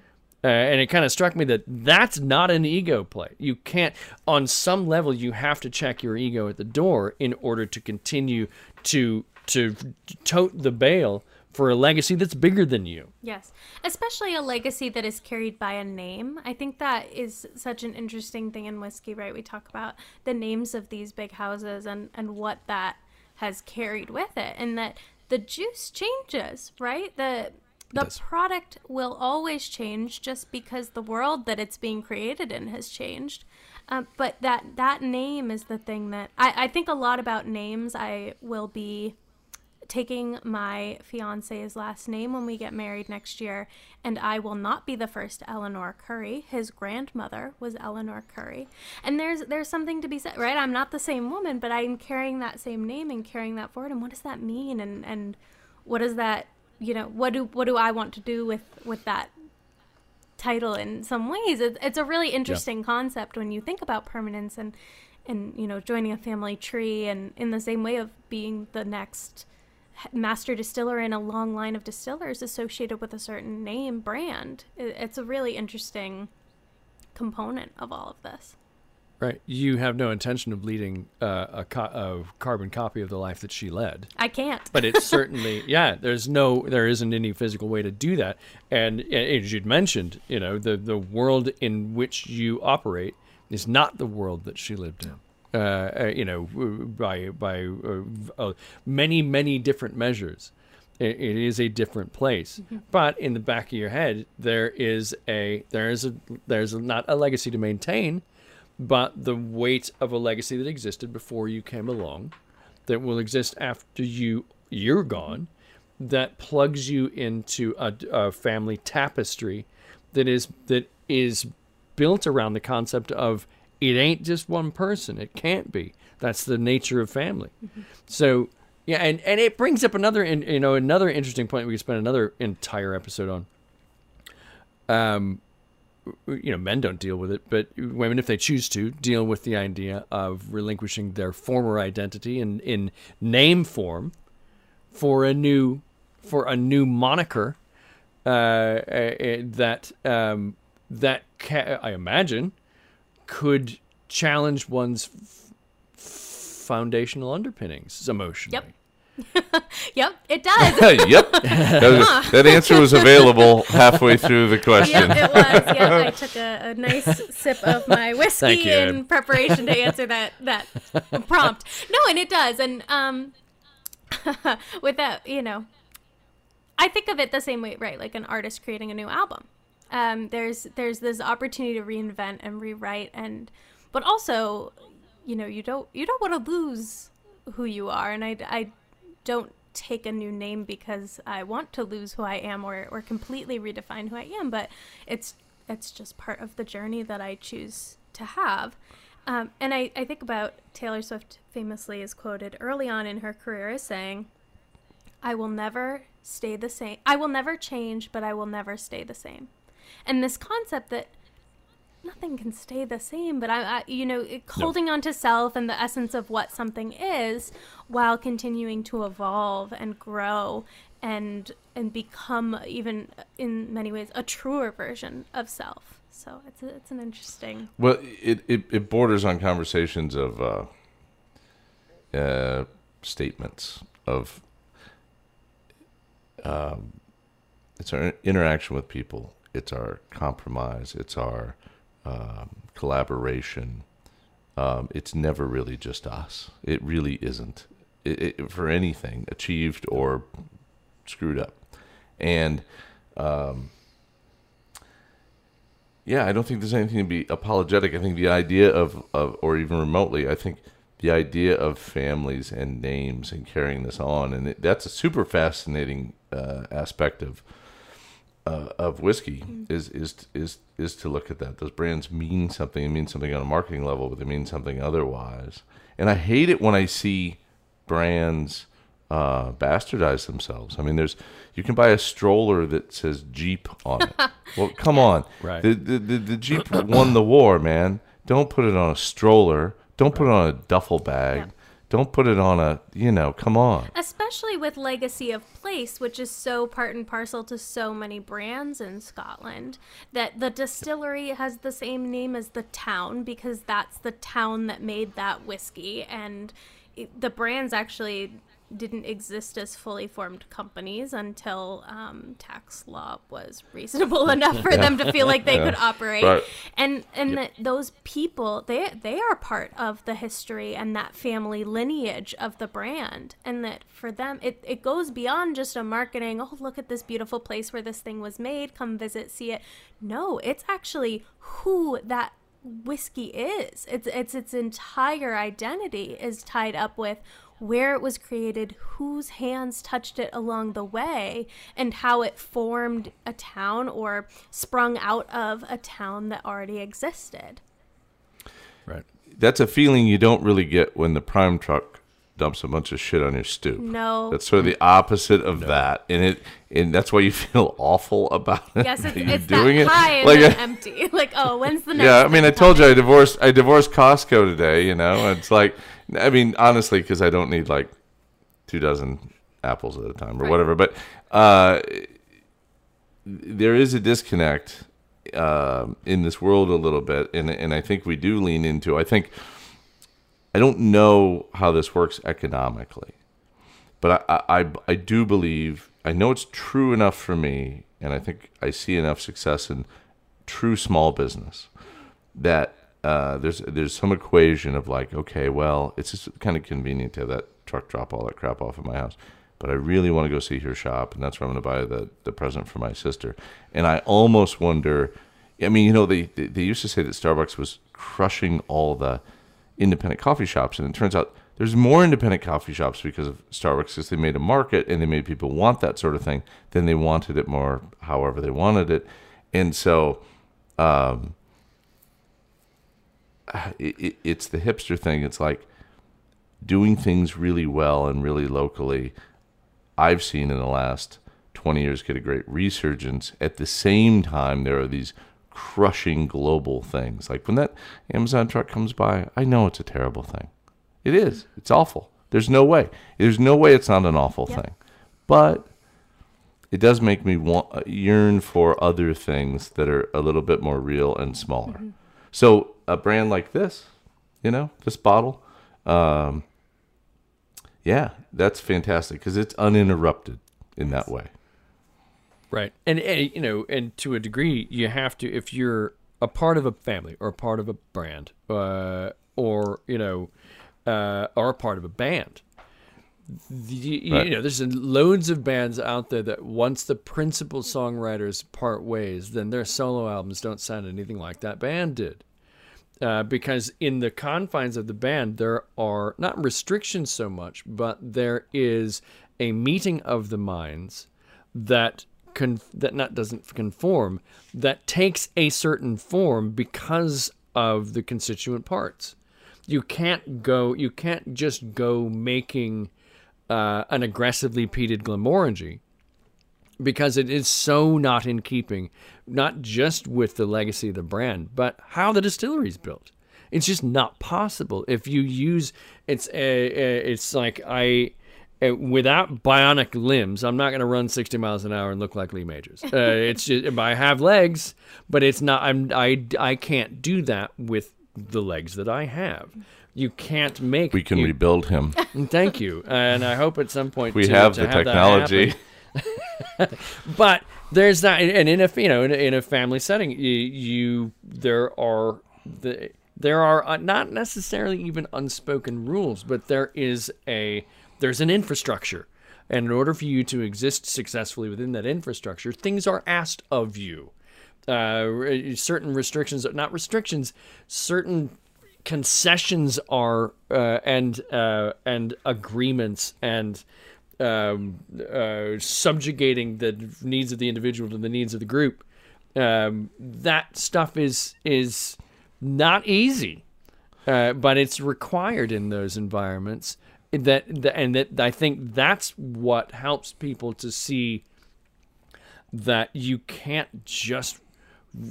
Uh, and it kind of struck me that that's not an ego play. You can't, on some level, you have to check your ego at the door in order to continue to to tote the bale for a legacy that's bigger than you. Yes, especially a legacy that is carried by a name. I think that is such an interesting thing in whiskey, right? We talk about the names of these big houses and and what that has carried with it, and that the juice changes, right? The the product will always change just because the world that it's being created in has changed. Um, but that that name is the thing that I, I think a lot about names. I will be taking my fiance's last name when we get married next year, and I will not be the first Eleanor Curry. His grandmother was Eleanor Curry, and there's there's something to be said, right? I'm not the same woman, but I'm carrying that same name and carrying that forward. And what does that mean? And and what does that you know what do what do I want to do with with that title in some ways? It, it's a really interesting concept when you think about permanence and and you know joining a family tree and in the same way of being the next master distiller in a long line of distillers associated with a certain name brand. It, it's a really interesting component of all of this Right. You have no intention of leading uh, a, co- a carbon copy of the life that she led. i can't But it's certainly, yeah, there's no, there isn't any physical way to do that. And, and as you'd mentioned, you know, the, the world in which you operate is not the world that she lived in. Uh, uh, you know, by by uh, uh, many many different measures, it, it is a different place. But in the back of your head, there is a there is a there's a, not a legacy to maintain, but the weight of a legacy that existed before you came along, that will exist after you you're gone, that plugs you into a, a family tapestry that is that is built around the concept of it ain't just one person. It can't be. That's the nature of family. So yeah, and, and it brings up another in- you know another interesting point we could spend another entire episode on. Um, you know, men don't deal with it, but women, if they choose to, deal with the idea of relinquishing their former identity in in name form for a new for a new moniker uh, uh, uh, that um, that ca- I imagine could challenge one's f- foundational underpinnings emotionally. Yep. yep it does yep. That, that answer was available halfway through the question. Yep, it was. Yeah, I took a, a nice sip of my whiskey you, in Ed. preparation to answer that that prompt. No, and it does. And um, with that, you know, I think of it the same way, right? Like an artist creating a new album. Um, there's there's this opportunity to reinvent and rewrite, and but also, you know, you don't you don't want to lose who you are, and I I don't take a new name because I want to lose who I am or, or completely redefine who I am, but it's it's just part of the journey that I choose to have. Um, and I, I think about Taylor Swift famously is quoted early on in her career as saying, I will never stay the same. I will never change, but I will never stay the same. And this concept that nothing can stay the same, but I, I you know, it, holding on to self and the essence of what something is while continuing to evolve and grow and and become even in many ways a truer version of self. So it's a, it's an interesting Well, it, it, it borders on conversations of uh, uh, statements of um, it's our interaction with people it's our compromise, it's our um, collaboration. Um, it's never really just us. It really isn't it, it, for anything achieved or screwed up, and um, yeah, I don't think there's anything to be apologetic. I think the idea of, of or even remotely, I think the idea of families and names and carrying this on, and it, that's a super fascinating uh, aspect of uh, of whiskey mm. is is is is to look at that. Those brands mean something. It mean something on a marketing level, but they mean something otherwise. And I hate it when I see brands uh, bastardize themselves. I mean, there's you can buy a stroller that says Jeep on it. well, come on, right? The, the the, the Jeep won the war, man. Don't put it on a stroller. Don't right. put it on a duffel bag. Yeah. Don't put it on a, you know, come on. Especially with Legacy of Place, which is so part and parcel to so many brands in Scotland, that the distillery has the same name as the town because that's the town that made that whiskey. And the brands actually didn't exist as fully formed companies until um, tax law was reasonable enough for them to feel like they yeah. could operate. Right. And and yep. that those people they they are part of the history and that family lineage of the brand. And that for them it, it goes beyond just a marketing, oh look at this beautiful place where this thing was made, come visit, see it. No, it's actually who that whiskey is. It's it's its entire identity is tied up with where it was created, whose hands touched it along the way, and how it formed a town or sprung out of a town that already existed. Right. That's a feeling you don't really get when the prime truck dumps a bunch of shit on your stoop. No. That's sort of the opposite of no. that. And it and that's why you feel awful about it. Yes, it's, it's doing that high it. like and empty. Like, oh, when's the next Yeah, I mean, I told you I divorced I divorced Costco today, you know. It's like I mean, honestly, because I don't need like two dozen apples at a time or right. whatever. But uh, there is a disconnect uh, in this world a little bit, and and I think we do lean into. I think I don't know how this works economically, but I I, I do believe I know it's true enough for me, and I think I see enough success in true small business that uh, there's there's some equation of like, okay, well, it's just kind of convenient to have that truck drop all that crap off at my house, but I really want to go see her shop, and that's where I'm going to buy the the present for my sister. And I almost wonder, I mean, you know, they they used to say that Starbucks was crushing all the independent coffee shops, and it turns out there's more independent coffee shops because of Starbucks because they made a market and they made people want that sort of thing. Then they wanted it more, however they wanted it, and so. Um, it, it, it's the hipster thing. It's like doing things really well and really locally. I've seen in the last 20 years get a great resurgence. At the same time, there are these crushing global things. Like when that Amazon truck comes by, I know it's a terrible thing. It is. It's awful. There's no way. There's no way it's not an awful yep. thing. But it does make me want yearn for other things that are a little bit more real and smaller. Mm-hmm. So a brand like this, you know, this bottle, um, yeah, that's fantastic because it's uninterrupted in that way. Right, and, and you know, and to a degree, you have to if you're a part of a family or a part of a brand, uh, or you know, uh, or a part of a band. The, right. You know, there's loads of bands out there that once the principal songwriters part ways, then their solo albums don't sound anything like that band did uh, because in the confines of the band there are not restrictions so much, but there is a meeting of the minds that con- that not doesn't conform that takes a certain form because of the constituent parts. You can't go. You can't just go making uh, an aggressively peated Glenmorangie because it is so not in keeping, not just with the legacy of the brand, but how the distillery is built. It's just not possible if you use it's a, a it's like I uh, without bionic limbs, I'm not going to run 60 miles an hour and look like Lee Majors. Uh, it's just I have legs, but it's not. I'm I I can't do that with the legs that I have. You can't make. We can you, rebuild him. Thank you, and I hope at some point we to, have to the have technology. but there's that, and in a you know in a, in a family setting, you, you there are the there are uh, not necessarily even unspoken rules, but there is a there's an infrastructure, and in order for you to exist successfully within that infrastructure, things are asked of you. Uh, certain restrictions, not restrictions, certain concessions are uh, and uh, and agreements and um, uh, subjugating the needs of the individual to the needs of the group. Um, that stuff is is not easy, uh, but it's required in those environments. That, and that I think that's what helps people to see that you can't just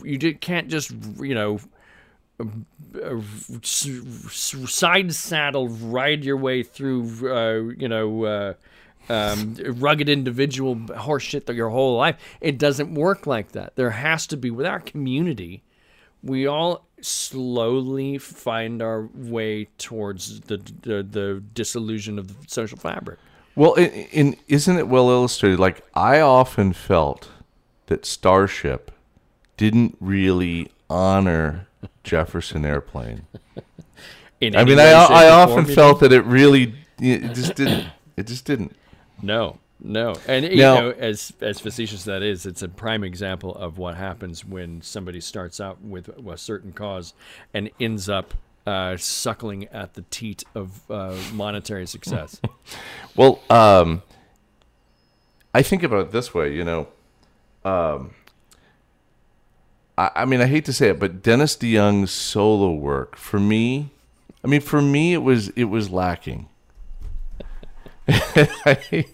you can't just you know uh, s- s- side saddle ride your way through uh, you know uh, um, rugged individual horseshit that your whole life it doesn't work like that there has to be with our community we all slowly find our way towards the the, the disillusion of the social fabric Well, in, in isn't it well illustrated? Like I often felt that Starship didn't really honor Jefferson Airplane. In I mean, way, I I often felt that it really it just didn't. It just didn't. No, no, and you Now- know, as as facetious as that is, it's a prime example of what happens when somebody starts out with a certain cause and ends up uh, suckling at the teat of uh, monetary success. Well, um, I think about it this way, you know. Um, I, I mean, I hate to say it, but Dennis DeYoung's solo work for me, I mean, for me, it was it was lacking. I, hate-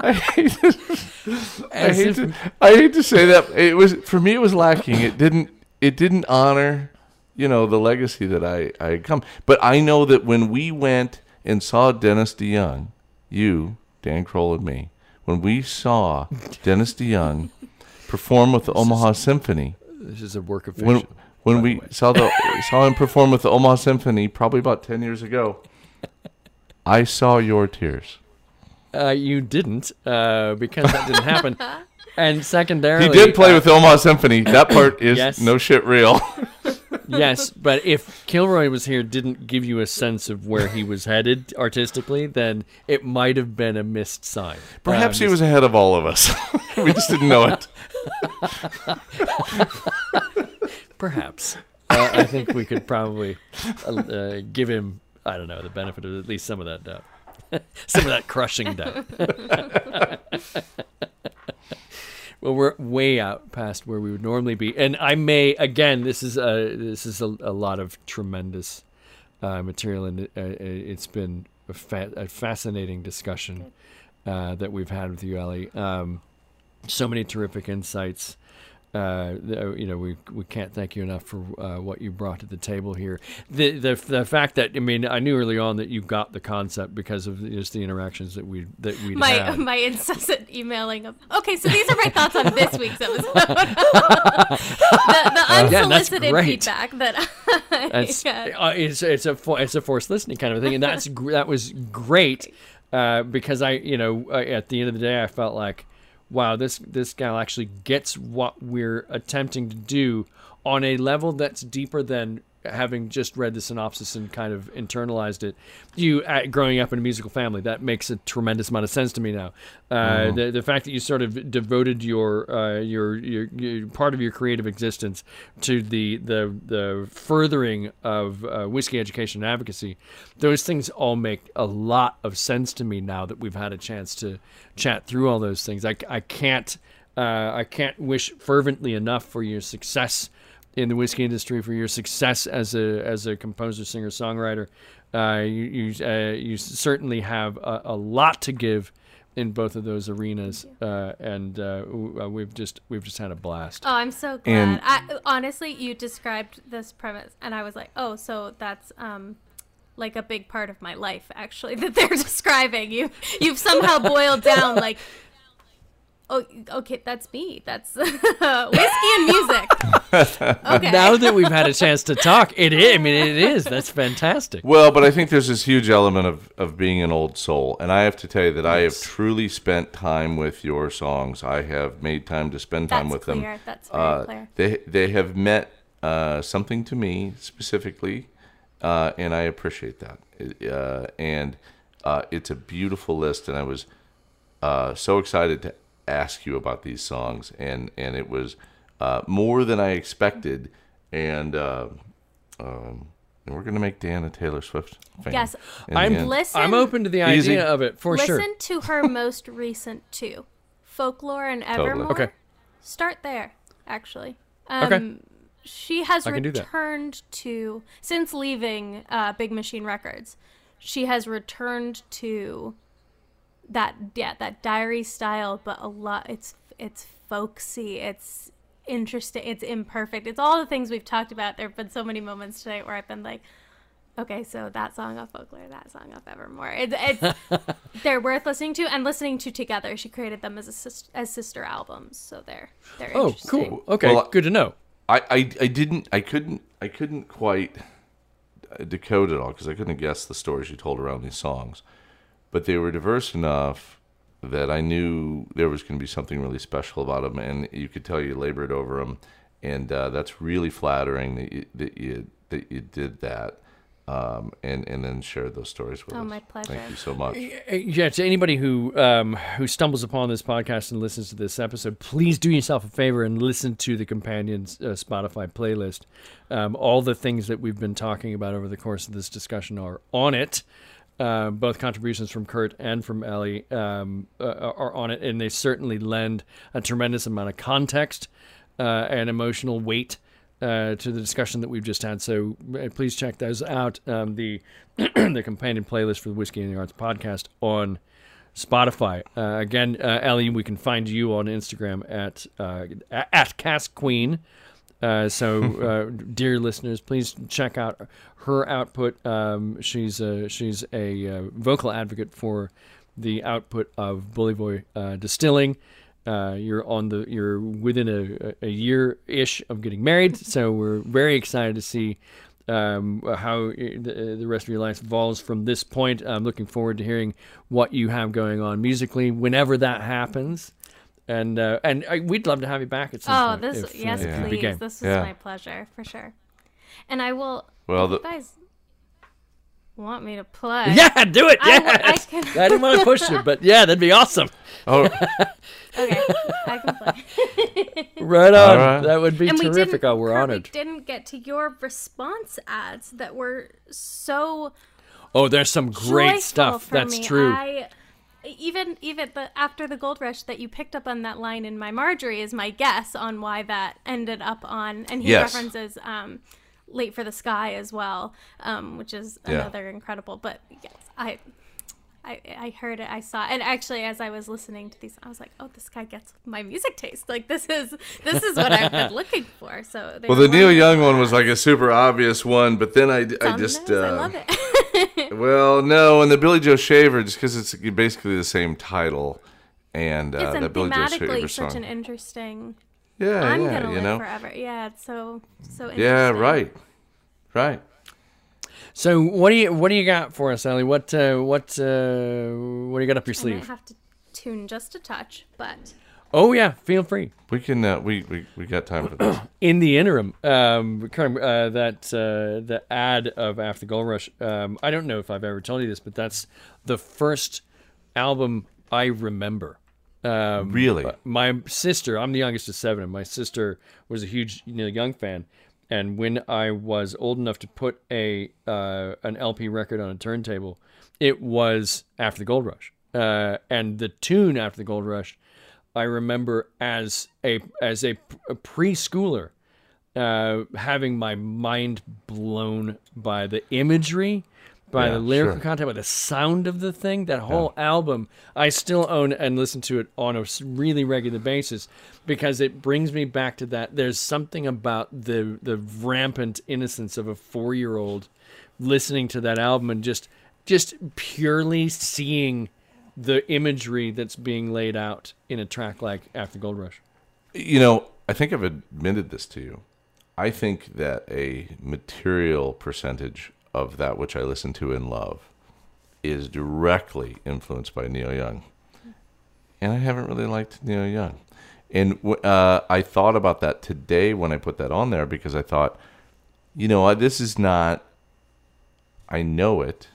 I, hate to, I, hate to, I hate to say that it was for me. It was lacking. It didn't. It didn't honor, you know, the legacy that I I had come. But I know that when we went and saw Dennis DeYoung, you, Dan Kroll, and me, when we saw Dennis DeYoung perform with the Omaha Symphony, this is a work of when fiction. when by we way. saw the saw him perform with the Omaha Symphony, probably about ten years ago, I saw your tears. Uh, you didn't, uh, because that didn't happen. And secondarily, He did play uh, with the Omaha Symphony. That part is Yes. no shit real. yes, but if Kilroy was here, didn't give you a sense of where he was headed artistically, then it might have been a missed sign. Perhaps Um, he was ahead of all of us. we just didn't know it. Perhaps. Uh, I think we could probably uh, uh, give him, I don't know, the benefit of at least some of that doubt. some of that crushing doubt. well, we're way out past where we would normally be. And I may, again, this is a, this is a, a lot of tremendous uh, material, and uh, it's been a, fa- a fascinating discussion uh, that we've had with you, Ellie. Um, so many terrific insights. Uh, you know, we we can't thank you enough for uh, what you brought to the table here. The the the fact that I mean, I knew early on that you got the concept because of just the interactions that we that we my had. my incessant emailing of okay so these are my thoughts on this week's episode the, the Yeah, unsolicited great. feedback that I That's uh, it's it's a for, it's a forced listening kind of thing, and that's that was great uh, because I you know uh, at the end of the day I felt like wow this this gal actually gets what we're attempting to do on a level that's deeper than having just read the synopsis and kind of internalized it. You uh, growing up in a musical family that makes a tremendous amount of sense to me now. Uh, the the fact that you sort of devoted your uh, your, your your part of your creative existence to the the the furthering of uh, whiskey education and advocacy, those things all make a lot of sense to me now that we've had a chance to chat through all those things. I, I can't uh, I can't wish fervently enough for your success in the whiskey industry, for your success as a as a composer, singer, songwriter. Uh, you you, uh, you certainly have a, a lot to give in both of those arenas, uh, and uh, uh, we've just we've just had a blast. Oh, I'm so glad. And- I, honestly, you described this premise, and I was like, oh, so that's um, like a big part of my life, actually, that they're describing. You, you've somehow boiled down like Oh, okay, that's me. That's whiskey and music. Okay. Now that we've had a chance to talk, it is. I mean, it is. That's fantastic. Well, but I think there's this huge element of, of being an old soul. And I have to tell you that I have truly spent time with your songs. I have made time to spend time That's with clear. them. That's very Uh, clear. They, they have meant uh, something to me specifically, uh, and I appreciate that. Uh, and uh, it's a beautiful list, and I was uh, so excited to ask you about these songs, and and it was uh, more than I expected, and uh, um, and we're gonna make Dan a Taylor Swift fan. Yes. I'm end. Listen. I'm open to the idea Easy. of it for listen sure. Listen to her most recent two, Folklore and Evermore. Okay. Start there, actually. Um, Okay. She has I can do that. returned to since leaving uh, Big Machine Records. She has returned to that yeah that diary style, but a lot. It's it's folksy. It's interesting. It's imperfect. It's all the things we've talked about. There have been so many moments tonight where I've been like, okay, so that song off Folklore, that song off Evermore. It's, it's they're worth listening to and listening to together. She created them as a sis- as sister albums, so they're they're Oh, interesting. cool. Okay, Well, good to know. I, I, I didn't I couldn't I couldn't quite uh, decode it all because I couldn't guess the stories you told around these songs, but they were diverse enough that I knew there was going to be something really special about them, and you could tell you labored over them, and uh, that's really flattering that you, that you that you did that, um, and and then shared those stories with Oh, us. my pleasure. Thank you so much. Yeah, to anybody who um, who stumbles upon this podcast and listens to this episode, please do yourself a favor and listen to the Companions uh, Spotify playlist. Um, all the things that we've been talking about over the course of this discussion are on it. Uh, both contributions from Kurt and from Ellie um, uh, are on it, and they certainly lend a tremendous amount of context uh, and emotional weight uh, to the discussion that we've just had. So uh, please check those out. Um, the the companion playlist for the Whiskey and the Arts podcast on Spotify. Again, Ellie, we can find you on Instagram at at Queen. Uh, so, uh, dear listeners, please check out her output. Um, she's a, she's a uh, vocal advocate for the output of Bully Boy uh, Distilling. You're on the you're within a, a year ish of getting married, so we're very excited to see um, how the, the rest of your life evolves from this point. I'm looking forward to hearing what you have going on musically whenever that happens. And uh, and I, we'd love to have you back at some Oh, point. this if, uh, yes, if you'd please. This is Yeah. my pleasure for sure. And I will. Well, the- you guys want me to play? Yeah, do it. I Yeah, w- I can- I didn't want to push you, but yeah, that'd be awesome. Oh, Okay, I can play. Right on. All right. That would be and terrific. didn't. Oh, we're Kurt, honored. We didn't get to your response ads that were so Oh, there's some great stuff. for That's me. true. I, even even the after the gold rush that you picked up on that line in my Marjorie is my guess on why that ended up on, and he Yes. references um, "Late for the Sky" as well, um, which is Yeah. another incredible. But yes, I. I, I heard it, I saw it, and actually, as I was listening to these, I was like, "Oh, this guy gets my music taste. Like this is this is what I've been looking for." So, well, the Neil. Young one was like a super obvious one, but then I, I just nose. I uh, love it. Well, no, and the Billy Joe Shaver, just because it's basically the same title, and uh, it's that an Billy Joe thematically Shaver such an interesting yeah, I'm yeah, gonna you live know, forever. Yeah, it's so so interesting. yeah, right, right. So what do you what do you got for us, Ellie? What uh, what uh, what do you got up your sleeve? I might have to tune just a touch, but Oh yeah, feel free. We can, uh, we, we we got time for this. In the interim, um, kind of, uh, that uh, the ad of After the Gold Rush. Um, I don't know if I've ever told you this, but that's the first album I remember. Um, Really? uh, my sister, I'm the youngest of seven, and my sister was a huge Neil Young fan. And when I was old enough to put a uh, an LP record on a turntable, it was After the Gold Rush. Uh, and the tune After the Gold Rush, I remember as a as a, a preschooler uh, having my mind blown by the imagery, by Yeah, the lyrical sure. content, by the sound of the thing. That whole album, I still own and listen to it on a really regular basis because it brings me back to that. There's something about the the rampant innocence of a four year old listening to that album and just just purely seeing the imagery that's being laid out in a track like After Gold Rush. You know, I think I've admitted this to you. I think that a material percentage of that which I listen to and love is directly influenced by Neil Young. And I haven't really liked Neil Young. And uh, I thought about that today when I put that on there because I thought, you know, this is not, I know it.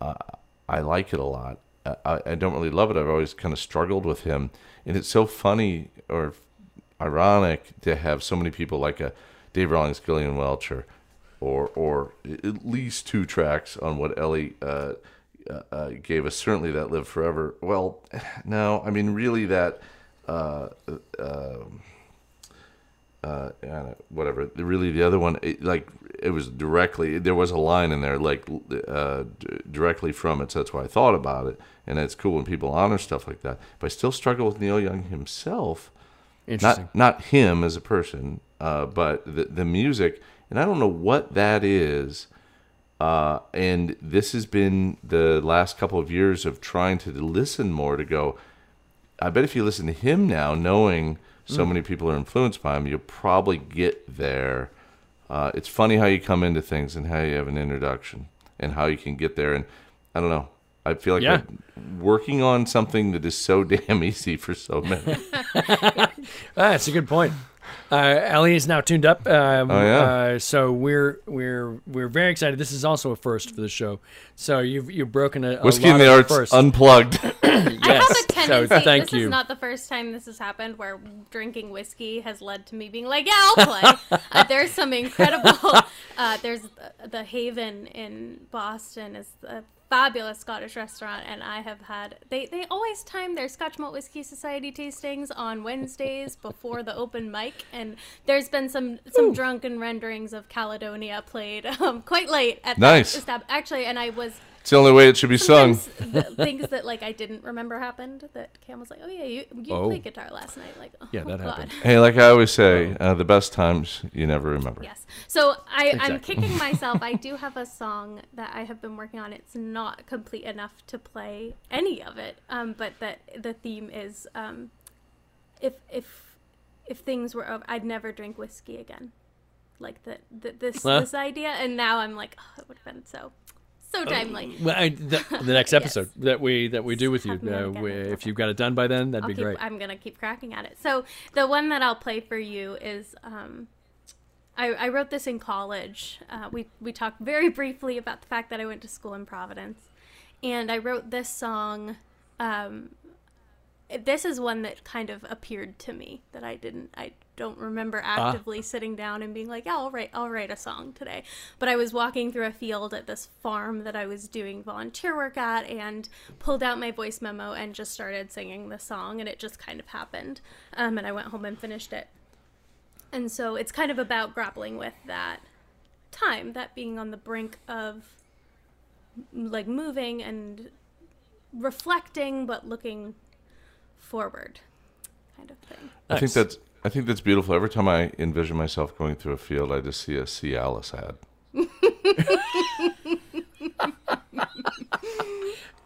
Uh, I like it a lot. I, I don't really love it. I've always kind of struggled with him. And it's so funny or ironic to have so many people like a Dave Rawlings, Gillian Welch, or, or, or at least two tracks on what Ellie uh, uh, uh gave us. Certainly that Live Forever. Well, no, I mean, really that. Uh, uh, uh, whatever. Really, the other one, it, like it was directly. There was a line in there, like uh, d- directly from it. So that's why I thought about it, and it's cool when people honor stuff like that. But I still struggle with Neil Young himself. Interesting. Not not him as a person, uh, but the the music, and I don't know what that is. Uh, and this has been the last couple of years of trying to listen more to go. I bet if you listen to him now, knowing so mm. many people are influenced by them, you'll probably get there. Uh, it's funny how you come into things and how you have an introduction and how you can get there. And I don't know. I feel like yeah. Working on something that is so damn easy for so many. That's a good point. Uh, Ellie is now tuned up. Um, oh yeah. Uh, so we're we're we're very excited. This is also a first for the show. So you've you've broken a, a whiskey in the arts first. unplugged. yes. I have a tendency. So thank this you. is not the first time this has happened where drinking whiskey has led to me being like, "Yeah, I'll play." uh, there's some incredible. Uh, there's the, the Haven in Boston is a fabulous Scottish restaurant, and I have had they they always time their Scotch Malt Whiskey Society tastings on Wednesdays before the open mic, and there's been some some Ooh. drunken renderings of Caledonia played um, quite late at nice. Actually, and I was it's the only way it should be sung. things that like I didn't remember happened. That Cam was like, "Oh yeah, you you oh. played guitar last night." Like, oh, yeah, that God. happened. Hey, like I always say, uh, the best times you never remember. Yes. So I exactly. I'm kicking myself. I do have a song that I have been working on. It's not complete enough to play any of it. Um, but that the theme is um, if if if things were over, I'd never drink whiskey again. Like that, this huh? this idea, and now I'm like, oh, it would have been so so timely. Uh, well, I, the, the, next episode yes. that we that we do with you, uh, we, if you've got it done by then, that'd I'll be keep, great. I'm gonna keep cracking at it. So the one that I'll play for you is. Um, I, I wrote this in college. Uh, we we talked very briefly about the fact that I went to school in Providence, and I wrote this song um, this is one that kind of appeared to me that I didn't I don't remember ah. actively sitting down and being like, yeah, I'll write I'll write a song today. But I was walking through a field at this farm that I was doing volunteer work at and pulled out my voice memo and just started singing the song and it just kind of happened. Um, and I went home and finished it. And so it's kind of about grappling with that time, that being on the brink of like moving and reflecting but looking forward kind of thing. I think that's I think that's beautiful. Every time I envision myself going through a field, I just see a Cialis ad.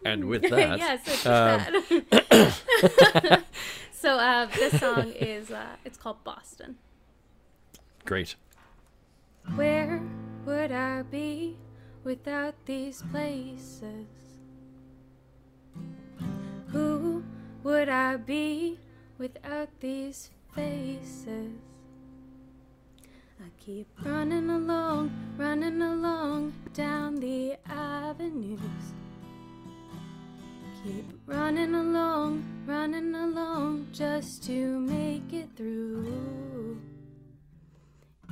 and with that, yes, it's um, so uh, this song is uh, it's called Boston. Great. Where would I be without these places? Who would I be without these faces? I keep running along, running along down the avenues. Keep running along, running along just to make it through.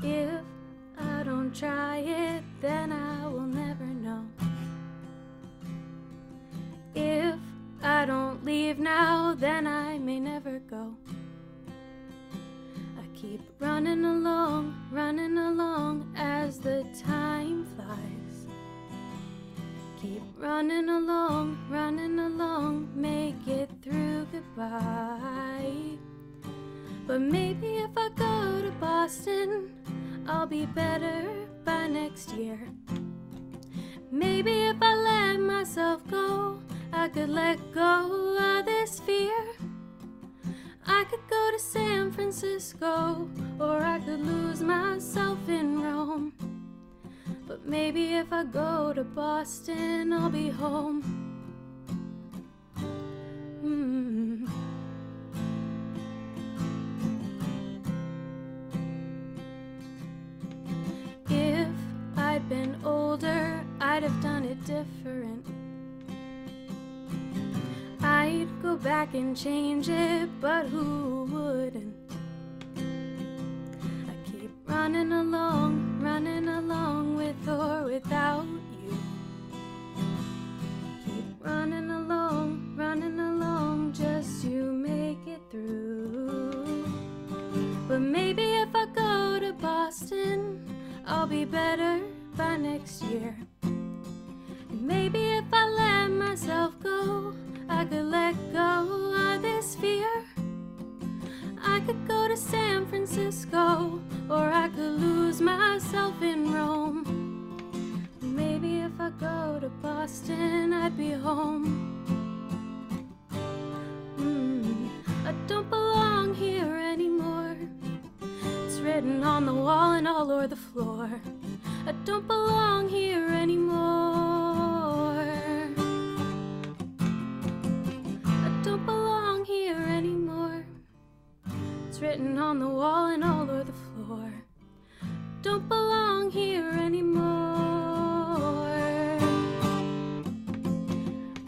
If I don't try it, then I will never know. If I don't leave now, then I may never go. Keep running along, running along as the time flies. Keep running along, running along, make it through goodbye. But maybe if I go to Boston, I'll be better by next year. Maybe if I let myself go I could let go of this fear. I could go to San Francisco, or I could lose myself in Rome. But maybe if I go to Boston, I'll be home. And change it, but who wouldn't? I keep running along, running along with or without you. Keep running along, running along, just to make it through. But maybe if I go to Boston, I'll be better by next year. And maybe if I let myself go, I could let go could go to San Francisco, or I could lose myself in Rome. Maybe if I go to Boston, I'd be home. Mm, I don't belong here anymore. It's written on the wall and all over the floor. I don't belong here anymore. Written on the wall and all over the floor. Don't belong here anymore.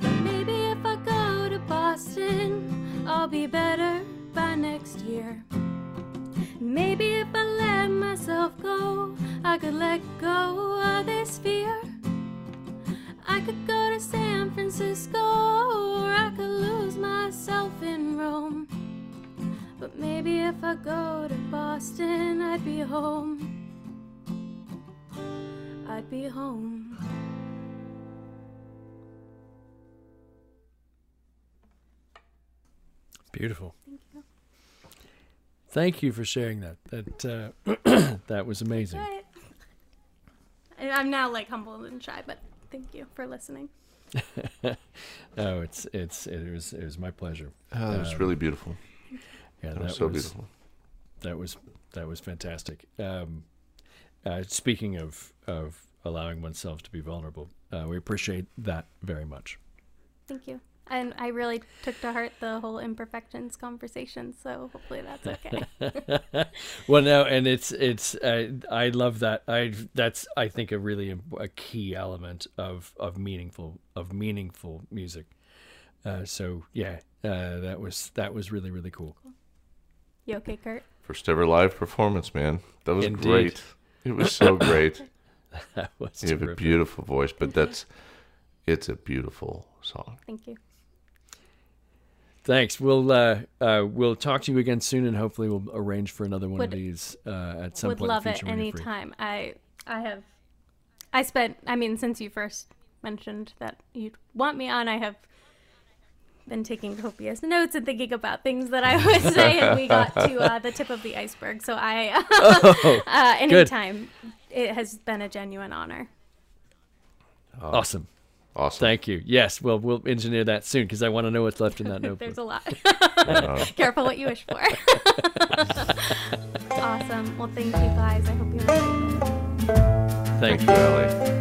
But maybe if I go to Boston, I'll be better by next year. Maybe if I let myself go, I could let go of this fear. I could go to San Francisco, or I could lose myself in Rome. But maybe if I go to Boston, I'd be home. I'd be home. Beautiful. Thank you. Thank you for sharing that. That uh, that was amazing. Right. I- I'm now like humbled and shy, but thank you for listening. Oh, it's it's it was it was my pleasure. Oh, that was Um, really beautiful. Yeah, That was so beautiful. That was that was fantastic. Um, uh, speaking of of allowing oneself to be vulnerable, uh, we appreciate that very much. Thank you. And I really took to heart the whole imperfections conversation, so hopefully that's okay. well, no, and it's it's uh, I love that. I that's I think a really a key element of of meaningful of meaningful music. Uh, so yeah, uh, that was that was really really cool. You okay, Kurt? First ever live performance, man. That was Indeed. great. It was so great. That was You have a beautiful voice, but that's it's a beautiful song. Thank you. Thanks. We'll uh, uh, we'll talk to you again soon, and hopefully we'll arrange for another one Would- of these uh, at some Would point. love in the it future when anytime. I I have I spent I mean since you first mentioned that you'd want me on, I have been taking copious notes and thinking about things that I would say, and we got to uh, the tip of the iceberg. So I, Oh, uh, anytime, it has been a genuine honor. awesome. Awesome. Thank you. Yes, well, we'll engineer that soon because I want to know what's left in that notebook. There's a lot. Uh, Careful what you wish for. awesome. Well, thank you guys. I hope you enjoyed it. Thank thank you. you, Ellie.